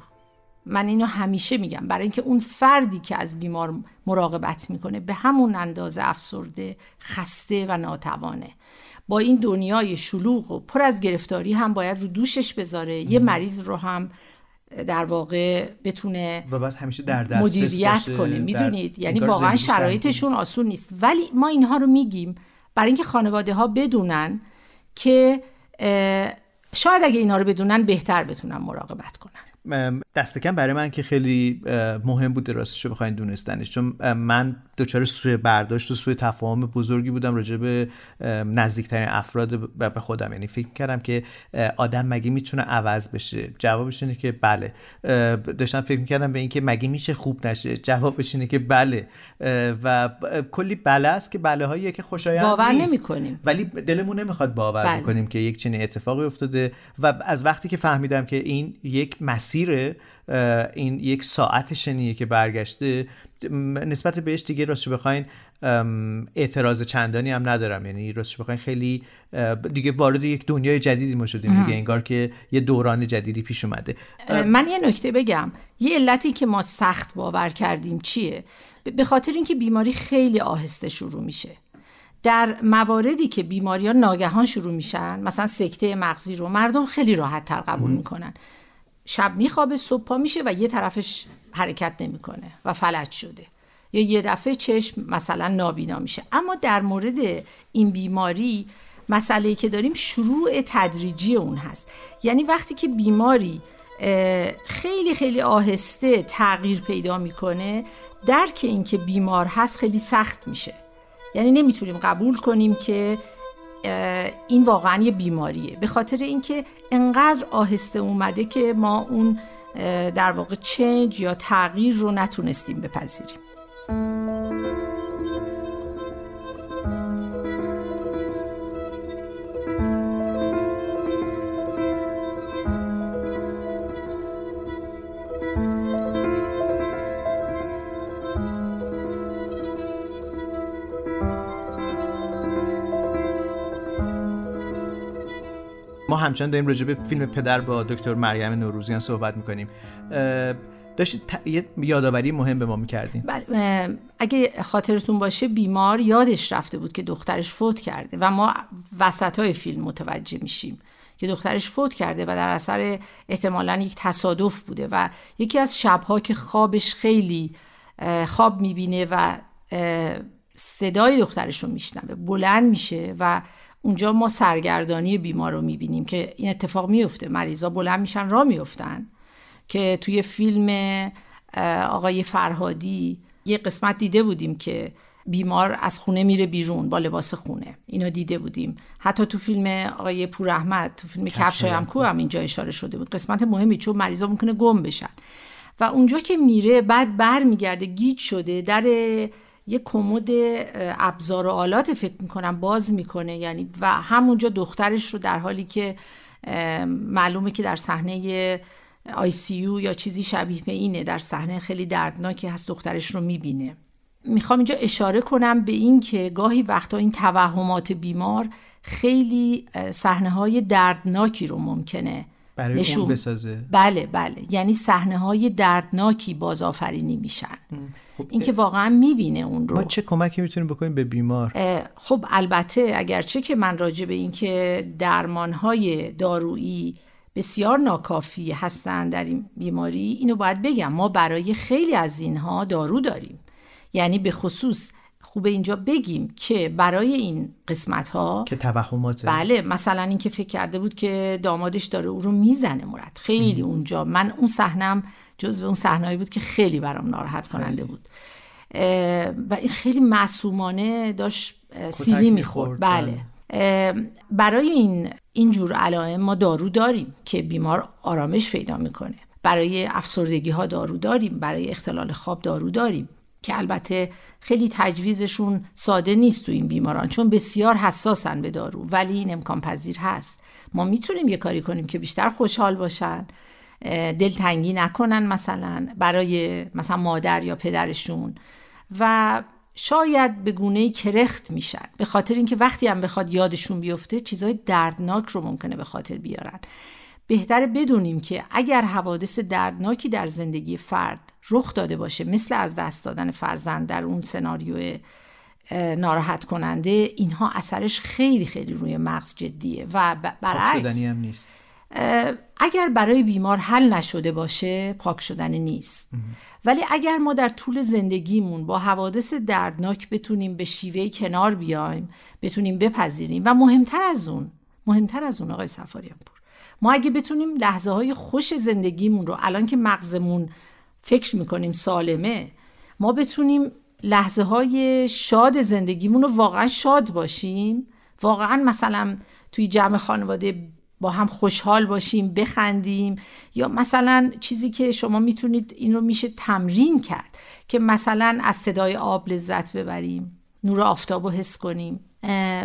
من اینو همیشه میگم برای اینکه اون فردی که از بیمار مراقبت می‌کنه به همون اندازه افسرده خسته و ناتوانه. با این دنیای شلوغ و پر از گرفتاری هم باید رو دوشش بذاره یه مریض رو هم در واقع بتونه
و بعد همیشه در دسترس
مدیریت کنه. می‌دونید؟ یعنی واقعا. شرایطشون آسون نیست. ولی ما اینها رو میگیم برای اینکه خانواده ها بدونن که شاید اگه اینها رو بدونن بهتر بتونن مراقبت کنن.
دست کم برای من که خیلی مهم بود راستش رو بخواین دونستنش. چون من دچار سوء برداشت و سوء تفاهم بزرگی بودم راجع به نزدیکترین افراد به خودم. یعنی فکر کردم که آدم مگه می‌تونه عوض بشه؟ جوابش اینه که بله. داشتم فکر می‌کردم به اینکه مگه میشه خوب نشه. جوابش اینه که بله. و کلی بله است که بله هاییه که خوشایند
باور. نمی‌کنیم.
ولی دلمون نمی‌خواد باور
بله.
بکنیم که یک چنین اتفاقی افتاده. و از وقتی که فهمیدم که این یک اه، این یک ساعت شنیه که برگشته نسبت بهش دیگه راستش بخواین اعتراض چندانی هم ندارم. یعنی راستش بخواین خیلی دیگه وارد یک دنیای جدیدی ما شدیم دیگه انگار که یه دوران جدیدی پیش اومده.
من یه نکته بگم. یه علتی که ما سخت باور کردیم چیه؟ به خاطر اینکه بیماری خیلی آهسته شروع میشه. در مواردی که بیماری ها ناگهان شروع میشن مثلا سکته مغزی رو مردم خیلی راحت تر قبول می‌کنن. شب میخوابه صبح پا میشه و یه طرفش حرکت نمی‌کنه و فلج شده. یا یه دفعه چشم مثلا نابینا میشه. اما در مورد این بیماری مسئله که داریم شروع تدریجی اون هست. یعنی وقتی که بیماری خیلی خیلی آهسته تغییر پیدا می‌کنه درک این که بیمار هست خیلی سخت میشه. یعنی نمی‌تونیم قبول کنیم که این واقعا یه بیماریه. به خاطر اینکه انقدر آهسته اومده که ما اون در واقع چنج یا تغییر رو نتونستیم بپذیریم.
ما همچنان داریم راجع به فیلم پدر با دکتر مریم نوروزیان صحبت می‌کنیم. داشتید ت- یه یادآوری مهم به ما می‌کردین؟
بله اگه خاطرتون باشه بیمار یادش رفته بود که دخترش فوت کرده و ما وسط های فیلم متوجه میشیم که دخترش فوت کرده و در اثر احتمالا یک تصادف بوده و یکی از شبها که خوابش خیلی خواب می‌بینه و صدای دخترش رو میشنوه بلند میشه و اونجا ما سرگردانی بیمار رو می‌بینیم که این اتفاق میفته مریضا بلند میشن را میفتن که توی فیلم آقای فرهادی یه قسمت دیده بودیم که بیمار از خونه میره بیرون با لباس خونه. اینو دیده بودیم. حتی تو فیلم آقای پور احمد تو فیلم کفش هم کو هم اینجا اشاره شده بود. قسمت مهمی چون مریضا ممکنه گم بشن. و اونجا که میره بعد بر میگرده گیج شده در یه کمد ابزار و آلات فکر می‌کنم باز می‌کنه. یعنی و همونجا دخترش رو در حالی که معلومه که در صحنه آی سی یا چیزی شبیه به اینه در صحنه خیلی دردناکی هست دخترش رو می‌بینه. می‌خوام اینجا اشاره کنم به این که گاهی وقتا این توهمات بیمار خیلی صحنه های دردناکی رو ممکنه
برای
نشون.
اون بسازه.
بله بله. یعنی صحنه های دردناکی بازآفرینی میشن.
خب
این که واقعا می‌بینه اون رو.
ما چه کمکی می‌تونیم بکنیم به بیمار؟
خب البته اگرچه که من راجع به اینکه درمانهای دارویی بسیار ناکافی هستند در این بیماری اینو باید بگم. ما برای خیلی از اینها دارو داریم. یعنی به خصوص خوب اینجا بگیم که برای این قسمت ها
که توهمات.
بله مثلا اینکه فکر کرده بود که دامادش داره او رو می‌زنه مرد خیلی اونجا. من اون صحنم جزو اون صحنه‌ای بود که خیلی برام ناراحت کننده بود. و این خیلی معصومانه داشت سیلی می‌خورد. بله. برای این اینجور علائم ما دارو داریم که بیمار آرامش پیدا می‌کنه. برای افسردگی ها دارو داریم برای اختلال خواب دارو داریم. که البته خیلی تجویزشون ساده نیست تو این بیماران چون بسیار حساسن به دارو ولی این امکان پذیر هست. ما می‌تونیم یه کاری کنیم که بیشتر خوشحال باشن دلتنگی نکنن مثلا برای مثلا مادر یا پدرشون. و شاید به گونه کرخت میشن به خاطر اینکه وقتی هم بخواد یادشون بیفته چیزهای دردناک رو ممکنه به خاطر بیارن. بهتره بدونیم که اگر حوادث دردناکی در زندگی فرد رخ داده باشه مثل از دست دادن فرزند در اون سناریو ناراحت کننده اینها اثرش خیلی خیلی روی مغز جدیه و برعکس.
هم نیست.
اگر برای بیمار حل نشده باشه پاک شدن نیست. ولی اگر ما در طول زندگیمون با حوادث دردناک بتونیم به شیوه کنار بیایم بتونیم بپذیریم و مهمتر از اون مهمتر از اون آقای سفاریان پور ما اگه بتونیم لحظه های خوش زندگیمون رو الان که مغزمون فکر می‌کنیم سالمه ما بتونیم لحظه های شاد زندگیمون رو واقعا شاد باشیم واقعا مثلا توی جمع خانواده با هم خوشحال باشیم بخندیم یا مثلا چیزی که شما می‌تونید این رو میشه تمرین کرد که مثلا از صدای آب لذت ببریم نور آفتاب رو حس کنیم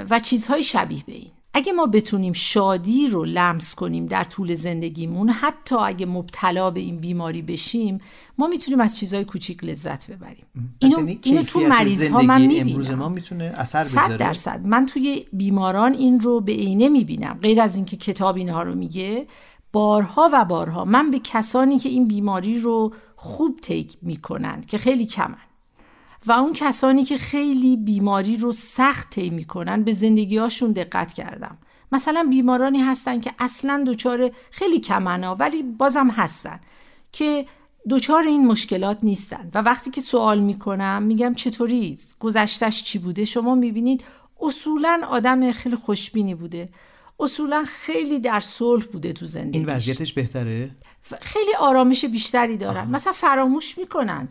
و چیزهای شبیه به این. اگه ما بتونیم شادی رو لمس کنیم در طول زندگیمون حتی اگه مبتلا به این بیماری بشیم ما می‌تونیم از چیزهای کوچیک لذت ببریم.
اینو, یعنی اینو تو مریض ها من می‌بینم. امروز ما می‌تونه اثر بذاره؟
درصد. من توی بیماران این رو به عینه می‌بینم غیر از اینکه کتاب اینها رو میگه. بارها و بارها من به کسانی که این بیماری رو خوب تیک می‌کنند که خیلی کمن و اون کسانی که خیلی بیماری رو سخت طی می‌کنن به زندگیهاشون دقت کردم. مثلا بیمارانی هستن که اصلا دچار خیلی کمنا ولی بازم هستن که دچار این مشکلات نیستن. و وقتی که سوال می‌کنم میگم چطوری؟ گذشتش چی بوده؟ شما می‌بینید اصولا آدم خیلی خوشبینی بوده. اصولا خیلی در صلح بوده تو زندگیش.
این وضعیتش بهتره؟
خیلی آرامش بیشتری دارن. مثلا فراموش می‌کنن.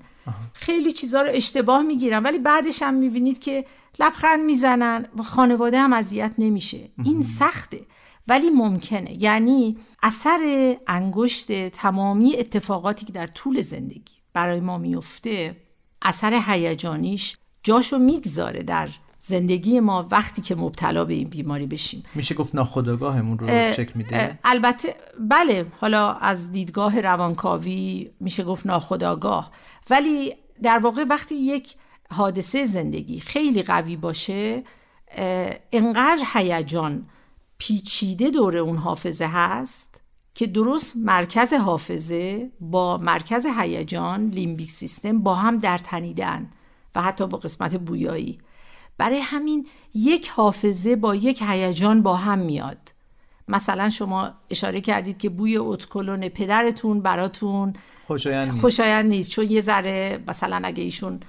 خیلی چیزها رو اشتباه می‌گیرن ولی بعدش هم می‌بینید که لبخند می‌زنن و خانواده هم اذیت نمیشه. این سخته ولی ممکنه. یعنی اثر انگشت تمامی اتفاقاتی که در طول زندگی برای ما میفته اثر هیجانیش جاشو می‌گذاره در زندگی ما وقتی که مبتلا به این بیماری بشیم.
میشه گفت ناخودآگاهمون رو شکل میده؟
البته بله حالا از دیدگاه روانکاوی میشه گفت ناخودآگاه. ولی در واقع وقتی یک حادثه زندگی خیلی قوی باشه انقدر هیجان پیچیده دور اون حافظه هست که درست مرکز حافظه با مرکز هیجان لیمبیک سیستم با هم در تنیدن و حتی با قسمت بویایی. برای همین یک حافظه با یک هیجان با هم میاد. مثلا شما اشاره کردید که بوی اتکلون پدرتون براتون
خوشایند نیست.
خوشایند نیست. چون یه ذره مثلا اگه ایشون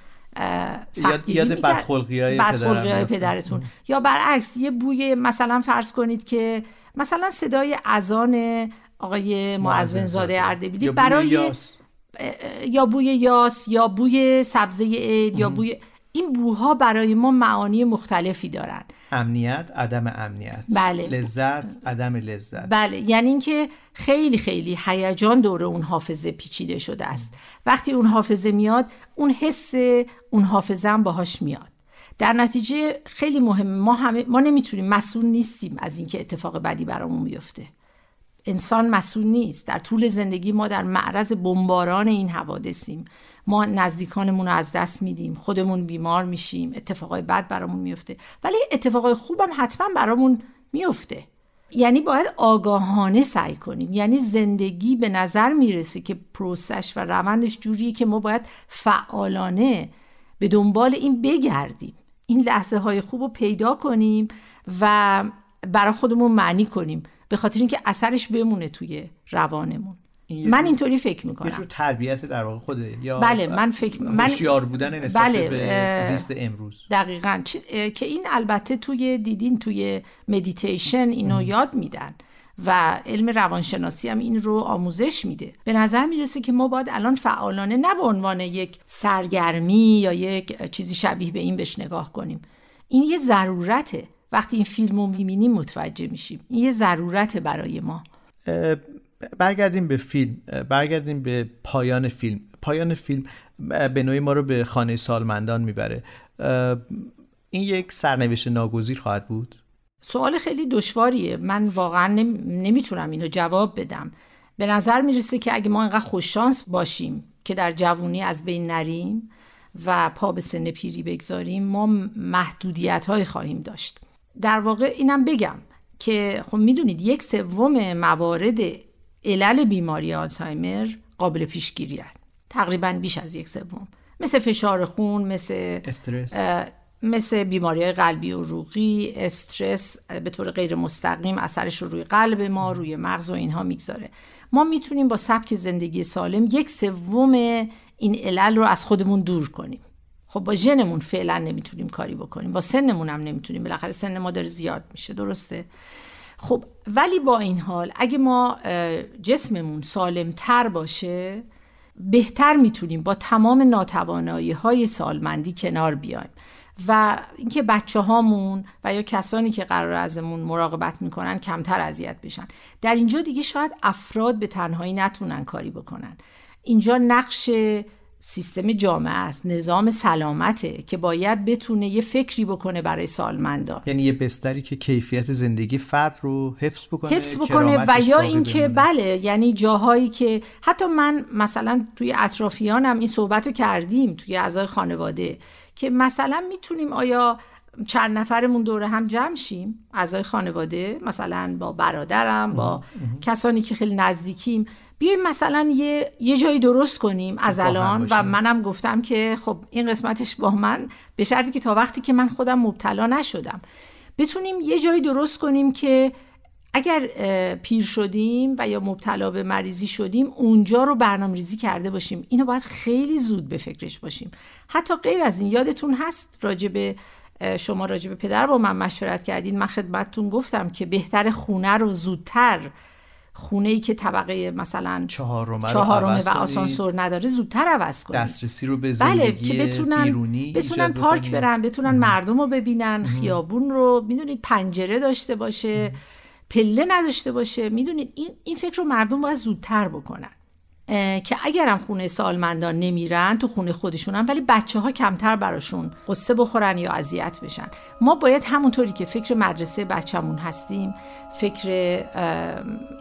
سختگیری یاد بدخلقی های,
های پدرتون. یا برعکس یه بوی مثلا فرض کنید که مثلا صدای اذان آقای معزن زاده اردبیلی برای
یاس.
یا بوی یاس یا بوی سبزه عید یا بوی این بوها برای ما معانی مختلفی دارن.
امنیت عدم امنیت.
بله.
لذت عدم لذت.
بله. یعنی اینکه خیلی خیلی هیجان دور اون حافظه پیچیده شده است. وقتی اون حافظه میاد اون حس اون حافظه هم باهاش میاد. در نتیجه خیلی مهمه ما همه ما نمی‌تونیم مسئول نیستیم از اینکه اتفاق بدی برامون میفته انسان مسئول نیست. در طول زندگی ما در معرض بمباران این حوادثیم. ما نزدیکانمون رو از دست میدیم خودمون بیمار میشیم اتفاقای بد برامون میفته. ولی اتفاقای خوبم حتما برامون میفته. یعنی باید آگاهانه سعی کنیم. یعنی زندگی به نظر می‌رسه که پروسش و روندش جوریه که ما باید فعالانه به دنبال این بگردیم. این لحظه های خوب رو پیدا کنیم و برای خودمون معنی کنیم. به خاطر اینکه اثرش بمونه توی روانمون. من اینطوری فکر می‌کنم.
یه جور تربیت در واقع خوده یا
بله من فکر من
بودن نسبت
بله
به زیست امروز.
دقیقا. که این البته توی دیدین توی مدیتیشن اینو یاد میدن و علم روانشناسی هم این رو آموزش میده. به نظر می‌رسه که ما باید الان فعالانه نه به عنوان یک سرگرمی یا یک چیزی شبیه به این بهش نگاه کنیم. این یه ضرورته. وقتی این فیلم رو می‌بینیم متوجه میشیم. این یه ضرورته برای ما.
برگردیم به فیلم برگردیم به پایان فیلم. پایان فیلم به نوعی ما رو به خانه سالمندان می‌بره. این یک سرنوشت ناگزیر خواهد بود.
سوال خیلی دشواریه. من واقعا نمی‌تونم اینو جواب بدم. به نظر می‌رسه که اگه ما اینقدر خوششانس باشیم که در جوونی از بین نریم و پا به سن پیری بگذاریم ما محدودیت های خواهیم داشت. در واقع اینم بگم که خب می‌دونید یک سوم موارد علل بیماری آلزایمر قابل پیشگیری تقریبا بیش از یک سوم. مثل فشار خون مثل
استرس.
مثل بیماری قلبی و روغی استرس به طور غیر مستقیم اثرش رو روی قلب ما روی مغز و اینها می‌گذاره. ما می‌تونیم با سبک زندگی سالم یک سوم این علل رو از خودمون دور کنیم. خب با ژنمون فعلا نمی‌تونیم کاری بکنیم. با سنمون هم نمی‌تونیم. بالاخره سن ما داره زیاد میشه. درسته؟ خب ولی با این حال اگه ما جسممون سالم تر باشه بهتر می‌تونیم با تمام ناتوانایی های سالمندی کنار بیایم. و اینکه بچه هامون و یا کسانی که قرار ازمون مراقبت می‌کنن کمتر اذیت بشن. در اینجا دیگه شاید افراد به تنهایی نتونن کاری بکنن. اینجا نقش سیستم جامعه است نظام سلامته که باید بتونه یه فکری بکنه برای سالمندان
یعنی یه بستری که کیفیت زندگی فرد رو حفظ بکنه
حفظ بکنه و یا اینکه بله یعنی جاهایی که حتی من مثلا توی اطرافیانم این صحبت رو کردیم توی اعضای خانواده که مثلا می‌تونیم آیا چند نفرمون دوره هم جمع شیم اعضای خانواده مثلا با برادرم با کسانی که خیلی نزدیکیم بیایم مثلا یه, یه جایی درست کنیم از الان و منم گفتم که خب این قسمتش با من به شرطی که تا وقتی که من خودم مبتلا نشدم. بتونیم یه جایی درست کنیم که اگر پیر شدیم و یا مبتلا به مریضی شدیم اونجا رو برنامه ریزی کرده باشیم. اینو باید خیلی زود به فکرش باشیم. حتی غیر از این یادتون هست راجب شما راجب پدر با من مشورت کردین. من خدمتتون گفتم که بهتر خونه رو زودتر خونه ای که طبقه مثلا
چهارمه
و آسانسور نداره زودتر عوض کنید
دسترسی رو به زندگی بله
که بتونن
بیرونی
بتونن پارک برن بتونن مردم رو ببینن خیابون رو می‌دونید پنجره داشته باشه پله نداشته باشه می‌دونید این این فکر رو مردم باید زودتر بکنن. که اگرم خونه سالمندان نمیرن تو خونه خودشونن ولی بچه ها کمتر براشون قصه بخورن یا اذیت بشن. ما باید همونطوری که فکر مدرسه بچهمون هستیم فکر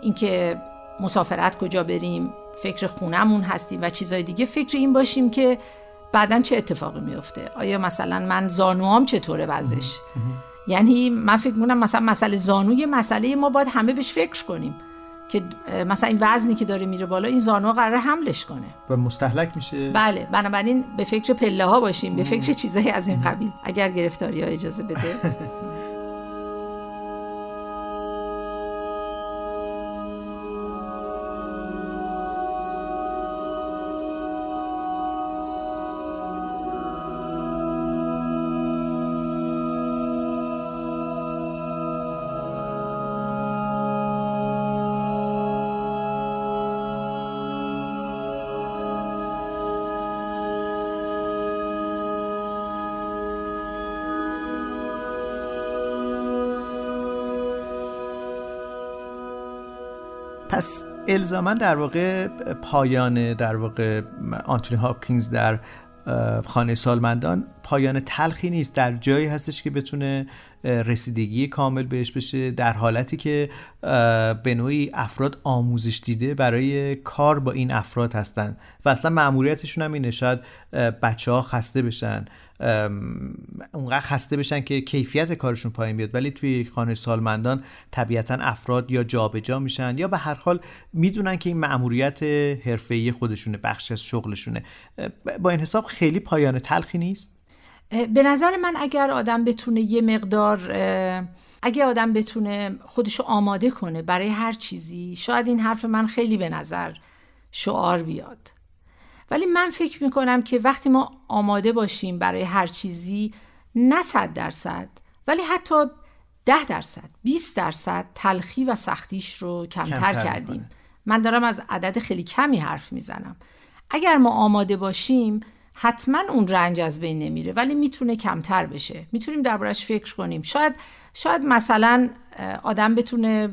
اینکه مسافرت کجا بریم فکر خونهمون هستیم و چیزای دیگه فکر این باشیم که بعدا چه اتفاقی میفته آیا مثلا من زانوام چطوره وضعش؟ یعنی من فکر می‌کنم مثلا مسئله زانو یه مسئله ما باید همه بهش فکر کنیم. که مثلا این وزنی که داره میره بالا این زانو قرار حملش کنه.
و مستحلک میشه.
بله بنابراین به فکر پله ها باشیم به فکر چیزایی از این قبیل. اگر گرفتاری ها اجازه بده.
پس الزاما در واقع پایان در واقع آنتونی هاپکینز در خانه سالمندان پایان تلخی نیست. در جایی هستش که بتونه رسیدگی کامل بهش بشه در حالتی که به نوعی افراد آموزش دیده برای کار با این افراد هستن. و اصلا معمولیتشون هم اینه شاید بچه ها خسته بشن. اونقدر خسته بشن که کیفیت کارشون پایین بیاد. ولی توی خانه سالمندان طبیعتا افراد یا جابجا جا میشن یا به هر حال می‌دونن که این مأموریت حرفه‌ای خودشونه بخش از شغلشونه. با این حساب خیلی پایان تلخی نیست؟
به نظر من اگر آدم بتونه یه مقدار اگر آدم بتونه خودشو آماده کنه برای هر چیزی شاید این حرف من خیلی به نظر شعار بیاد. ولی من فکر می‌کنم که وقتی ما آماده باشیم برای هر چیزی نه صد درصد ولی حتی ده درصد 20 درصد تلخی و سختیش رو کمتر,
کمتر
کردیم.
می‌کنه.
من دارم از عدد خیلی کمی حرف می‌زنم. اگر ما آماده باشیم حتما اون رنج از بین نمیره ولی می‌تونه کمتر بشه. می‌تونیم دربارش فکر کنیم. شاید شاید مثلا آدم بتونه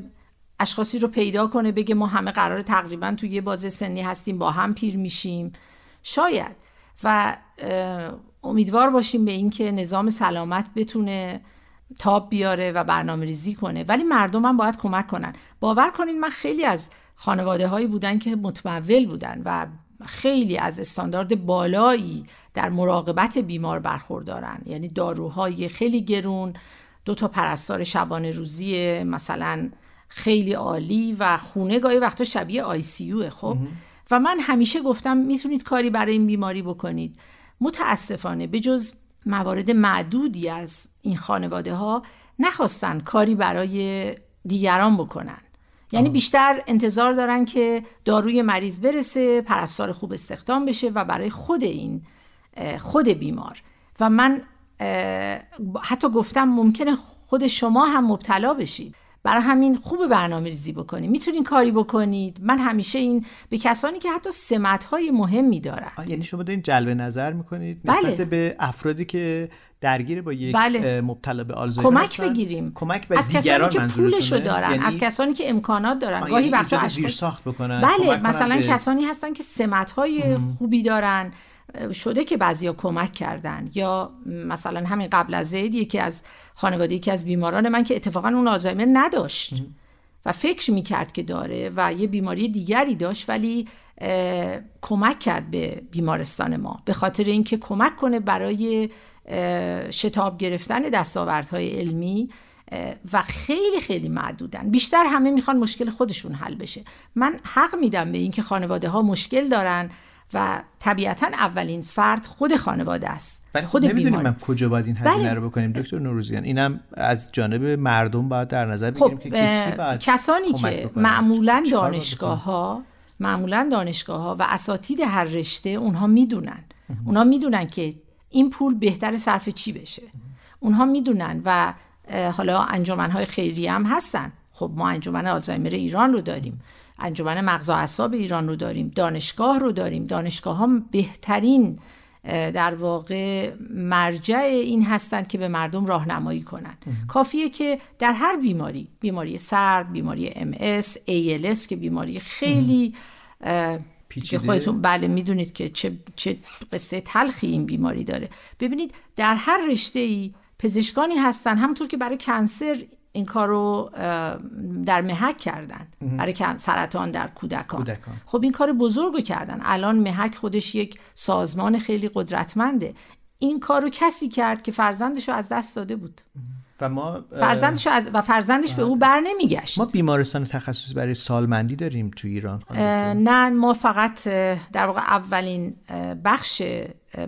اشخاصی رو پیدا کنه بگه ما همه قرار تقریبا توی یه بازه سنی هستیم با هم پیر میشیم. شاید. و امیدوار باشیم به اینکه نظام سلامت بتونه تاب بیاره و برنامه ریزی کنه. ولی مردم هم باید کمک کنن. باور کنید من خیلی از خانواده هایی بودن که متمول بودن و خیلی از استاندارد بالایی در مراقبت بیمار برخوردارن. یعنی داروهای خیلی گرون دو تا پرستار شبانه روزی مثلا خیلی عالی و خونه گاهی وقتا شبیه آی سی خب؟ و من همیشه گفتم می‌تونید کاری برای این بیماری بکنید. متاسفانه به جز موارد معدودی از این خانواده ها نخواستن کاری برای دیگران بکنن. یعنی بیشتر انتظار دارن که داروی مریض برسه پرستار خوب استخدام بشه و برای خود این خود بیمار. و من حتی گفتم ممکنه خود شما هم مبتلا بشید. برای همین خوب برنامه ریزی بکنید می‌تونین کاری بکنید من همیشه این به کسانی که حتی سمت های مهمی دارن
یعنی شما دارین جلب نظر می‌کنید
بله.
نسبت به افرادی که درگیر با یک
بله.
مبتلا به آلزایمر
کمک
هستن؟
بگیریم
کمک به
از کسانی که؟ پولشو دارن
یعنی-
از کسانی که امکانات دارن گاهی
یعنی
وقتا اشخاص-
زیرساخت بکنن،
بله مثلا
به-
کسانی هستن که سمت های خوبی دارن شده که بعضیا کمک کردن یا مثلا همین قبل از زید یکی از خانواده یکی از بیماران من که اتفاقا اون آلزایمر نداشت. و فکر می‌کرد که داره و یه بیماری دیگری داشت ولی کمک کرد به بیمارستان ما. به خاطر اینکه کمک کنه برای شتاب گرفتن دستاوردهای علمی و خیلی خیلی معدودن. بیشتر همه می‌خوان مشکل خودشون حل بشه. من حق میدم به اینکه خانواده ها مشکل دارن و طبیعتا اولین فرد خود خانواده است.
ولی خب
خود
نمی‌دونیم من کجا باید این هزینه
بله.
رو بکنیم. دکتر نوروزیان اینم از جانب مردم باید در نظر
خب
بگیریم که
اه،
باید
کسانی که؟ معمولا دانشگاه ها معمولا دانشگاه ها و اساتید هر رشته اونها می‌دونن. اونها می‌دونن که این پول بهتر صرف چی بشه. اونها می‌دونن و حالا انجمنهای خیریه هم هستن. خب ما انجمن آلزایمر ایران رو داریم. انجمن مغز و اعصاب ایران رو داریم دانشگاه رو داریم. دانشگاه ها بهترین در واقع مرجع این هستند که به مردم راهنمایی کنند. کافیه که در هر بیماری بیماری سر بیماری ام اس ALS که بیماری خیلی که. خودتون بله می‌دونید که چه, چه قصه تلخی این بیماری داره. ببینید در هر رشته ای پزشکانی هستن همونطور که برای کنسر این کار رو در محک کردن. برای کن- سرطان در کودکان.
کودکان.
خب این کار بزرگ رو کردن. الان محک خودش یک سازمان خیلی قدرتمنده. این کار رو کسی کرد که فرزندش رو از دست داده بود.
و ما
فرزندش از و فرزندش به او بر نمیگشت
ما بیمارستان تخصصی برای سالمندی داریم تو ایران؟
نه ما فقط در واقع اولین بخش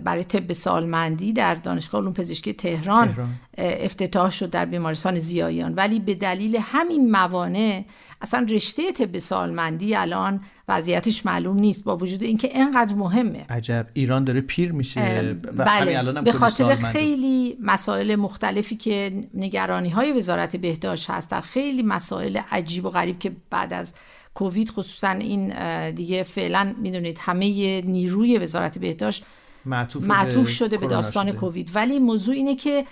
برای طب سالمندی در دانشگاه علوم پزشکی تهران,
تهران.
افتتاح شد در بیمارستان زیایان ولی به دلیل همین موانع اصلا رشته طب سالمندی الان وضعیتش معلوم نیست با وجود اینکه اینقدر مهمه.
عجب. ایران داره پیر میشه. و همین
بله
الان هم
به خاطر خیلی مسائل مختلفی که نگرانی های وزارت بهداشت هست در خیلی مسائل عجیب و غریب که بعد از کووید خصوصا این دیگه فعلا می‌دونید همه نیروی وزارت بهداشت
معطوف,
معطوف شده به داستان
شده.
کووید. ولی موضوع اینه که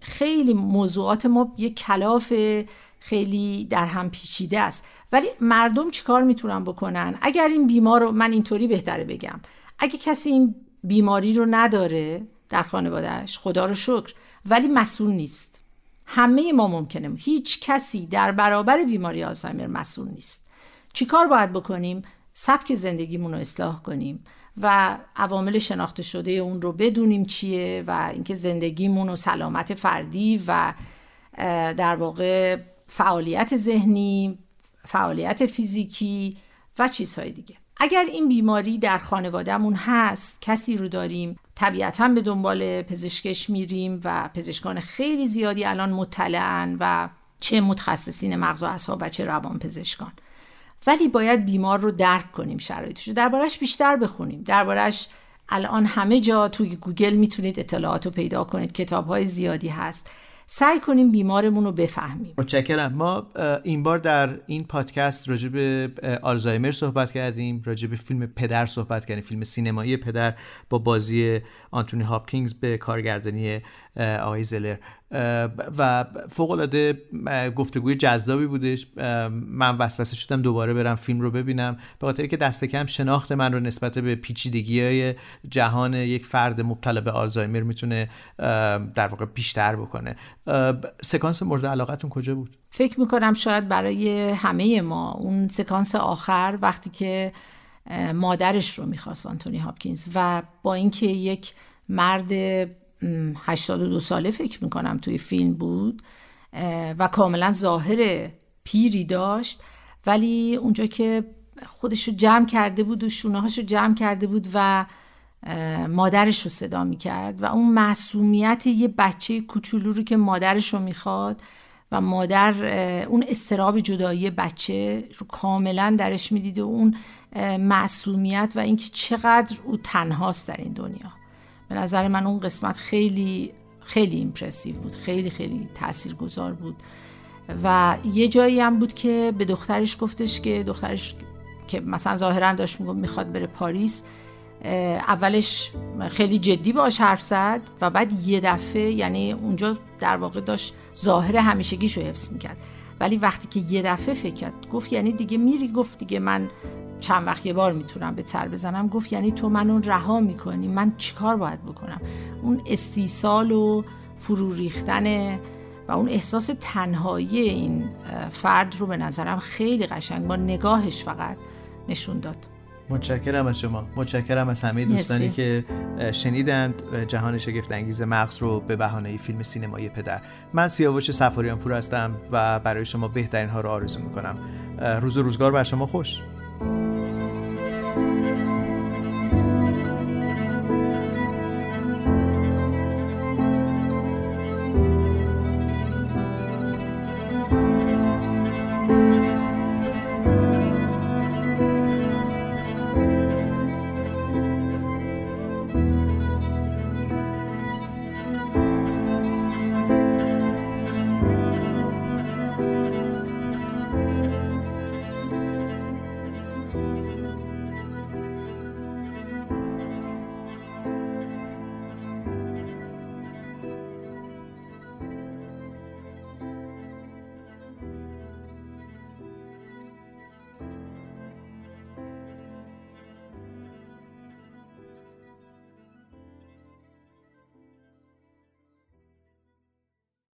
خیلی موضوعات ما یک کلاف خیلی در هم پیچیده است. ولی مردم چیکار می‌تونن بکنن؟ اگر این بیمار رو من اینطوری بهتره بگم. اگه کسی این بیماری رو نداره در خانوادهش خدا رو شکر ولی مسئول نیست. همه ما ممکنه. هیچ کسی در برابر بیماری آلزایمر مسئول نیست. چیکار باید بکنیم؟ سبک زندگیمون رو اصلاح کنیم و عوامل شناخته شده اون رو بدونیم چیه و اینکه زندگیمون و سلامت فردی و در واقع فعالیت ذهنی فعالیت فیزیکی و چیزهای دیگه. اگر این بیماری در خانوادهمون هست کسی رو داریم طبیعتا به دنبال پزشکش میریم و پزشکان خیلی زیادی الان مطلعن و چه متخصصین مغز و اعصاب و چه روان پزشکان ولی باید بیمار رو درک کنیم شرایطش رو. دربارش بیشتر بخونیم. دربارش الان همه جا توی گوگل می‌تونید اطلاعات رو پیدا کنید. کتاب های زیادی هست. سعی کنیم بیمارمون رو بفهمیم.
متشکرم. ما این بار در این پادکست راجع به آلزایمر صحبت کردیم راجع به فیلم پدر صحبت کردیم فیلم سینمایی پدر با بازی آنتونی هاپکینگز به کارگردانی آقای زلر. و فوق العاده گفتگوی جذابی بودش. من وسوسه شدم دوباره برم فیلم رو ببینم. به خاطر که دست کم شناخت من رو نسبت به پیچیدگی های جهان یک فرد مبتلا به آلزایمر می‌تونه در واقع بیشتر بکنه. سکانس مورد علاقتون کجا بود؟
فکر می‌کنم شاید برای همه ما. اون سکانس آخر وقتی که مادرش رو می‌خواست آنتونی هاپکینز و با اینکه یک مرد 82 ساله فکر می‌کنم توی فیلم بود و کاملا ظاهر پیری داشت. ولی اونجا که خودش رو جمع کرده بود و شونه رو جمع کرده بود و مادرش رو صدا می‌کرد و اون معصومیت یه بچه کوچولو رو که مادرش رو می‌خواد و مادر اون استراب جدایی بچه رو کاملا درش می‌دید و اون معصومیت و اینکه چقدر او تنهاست در این دنیا. به نظر من اون قسمت خیلی خیلی ایمپرسیو بود خیلی خیلی تاثیرگذار بود. و یه جایی هم بود که به دخترش گفتش که دخترش که مثلا ظاهرا داشت می‌گفت می‌خواد بره پاریس اولش خیلی جدی باش حرف زد و بعد یه دفعه یعنی اونجا در واقع داشت ظاهر همیشگیشو حفظ می‌کرد. ولی وقتی که یه دفعه فکر کرد گفت یعنی دیگه میری گفت دیگه من چند وقت یه بار می‌تونم به سر بزنم گفت یعنی تو منو رها می‌کنی؟ من چیکار باید بکنم؟ اون استیصال و فرو ریختن و اون احساس تنهایی این فرد رو به نظرم خیلی قشنگ با نگاهش فقط نشون داد.
متشکرم از شما. متشکرم از همه دوستانی که شنیدند جهان شگفت انگیز مغز رو به بهانه فیلم سینمایی پدر. من سیاوش سفاریان پور هستم و برای شما بهترین ها رو آرزو می‌کنم. روز و روزگار بر شما خوش.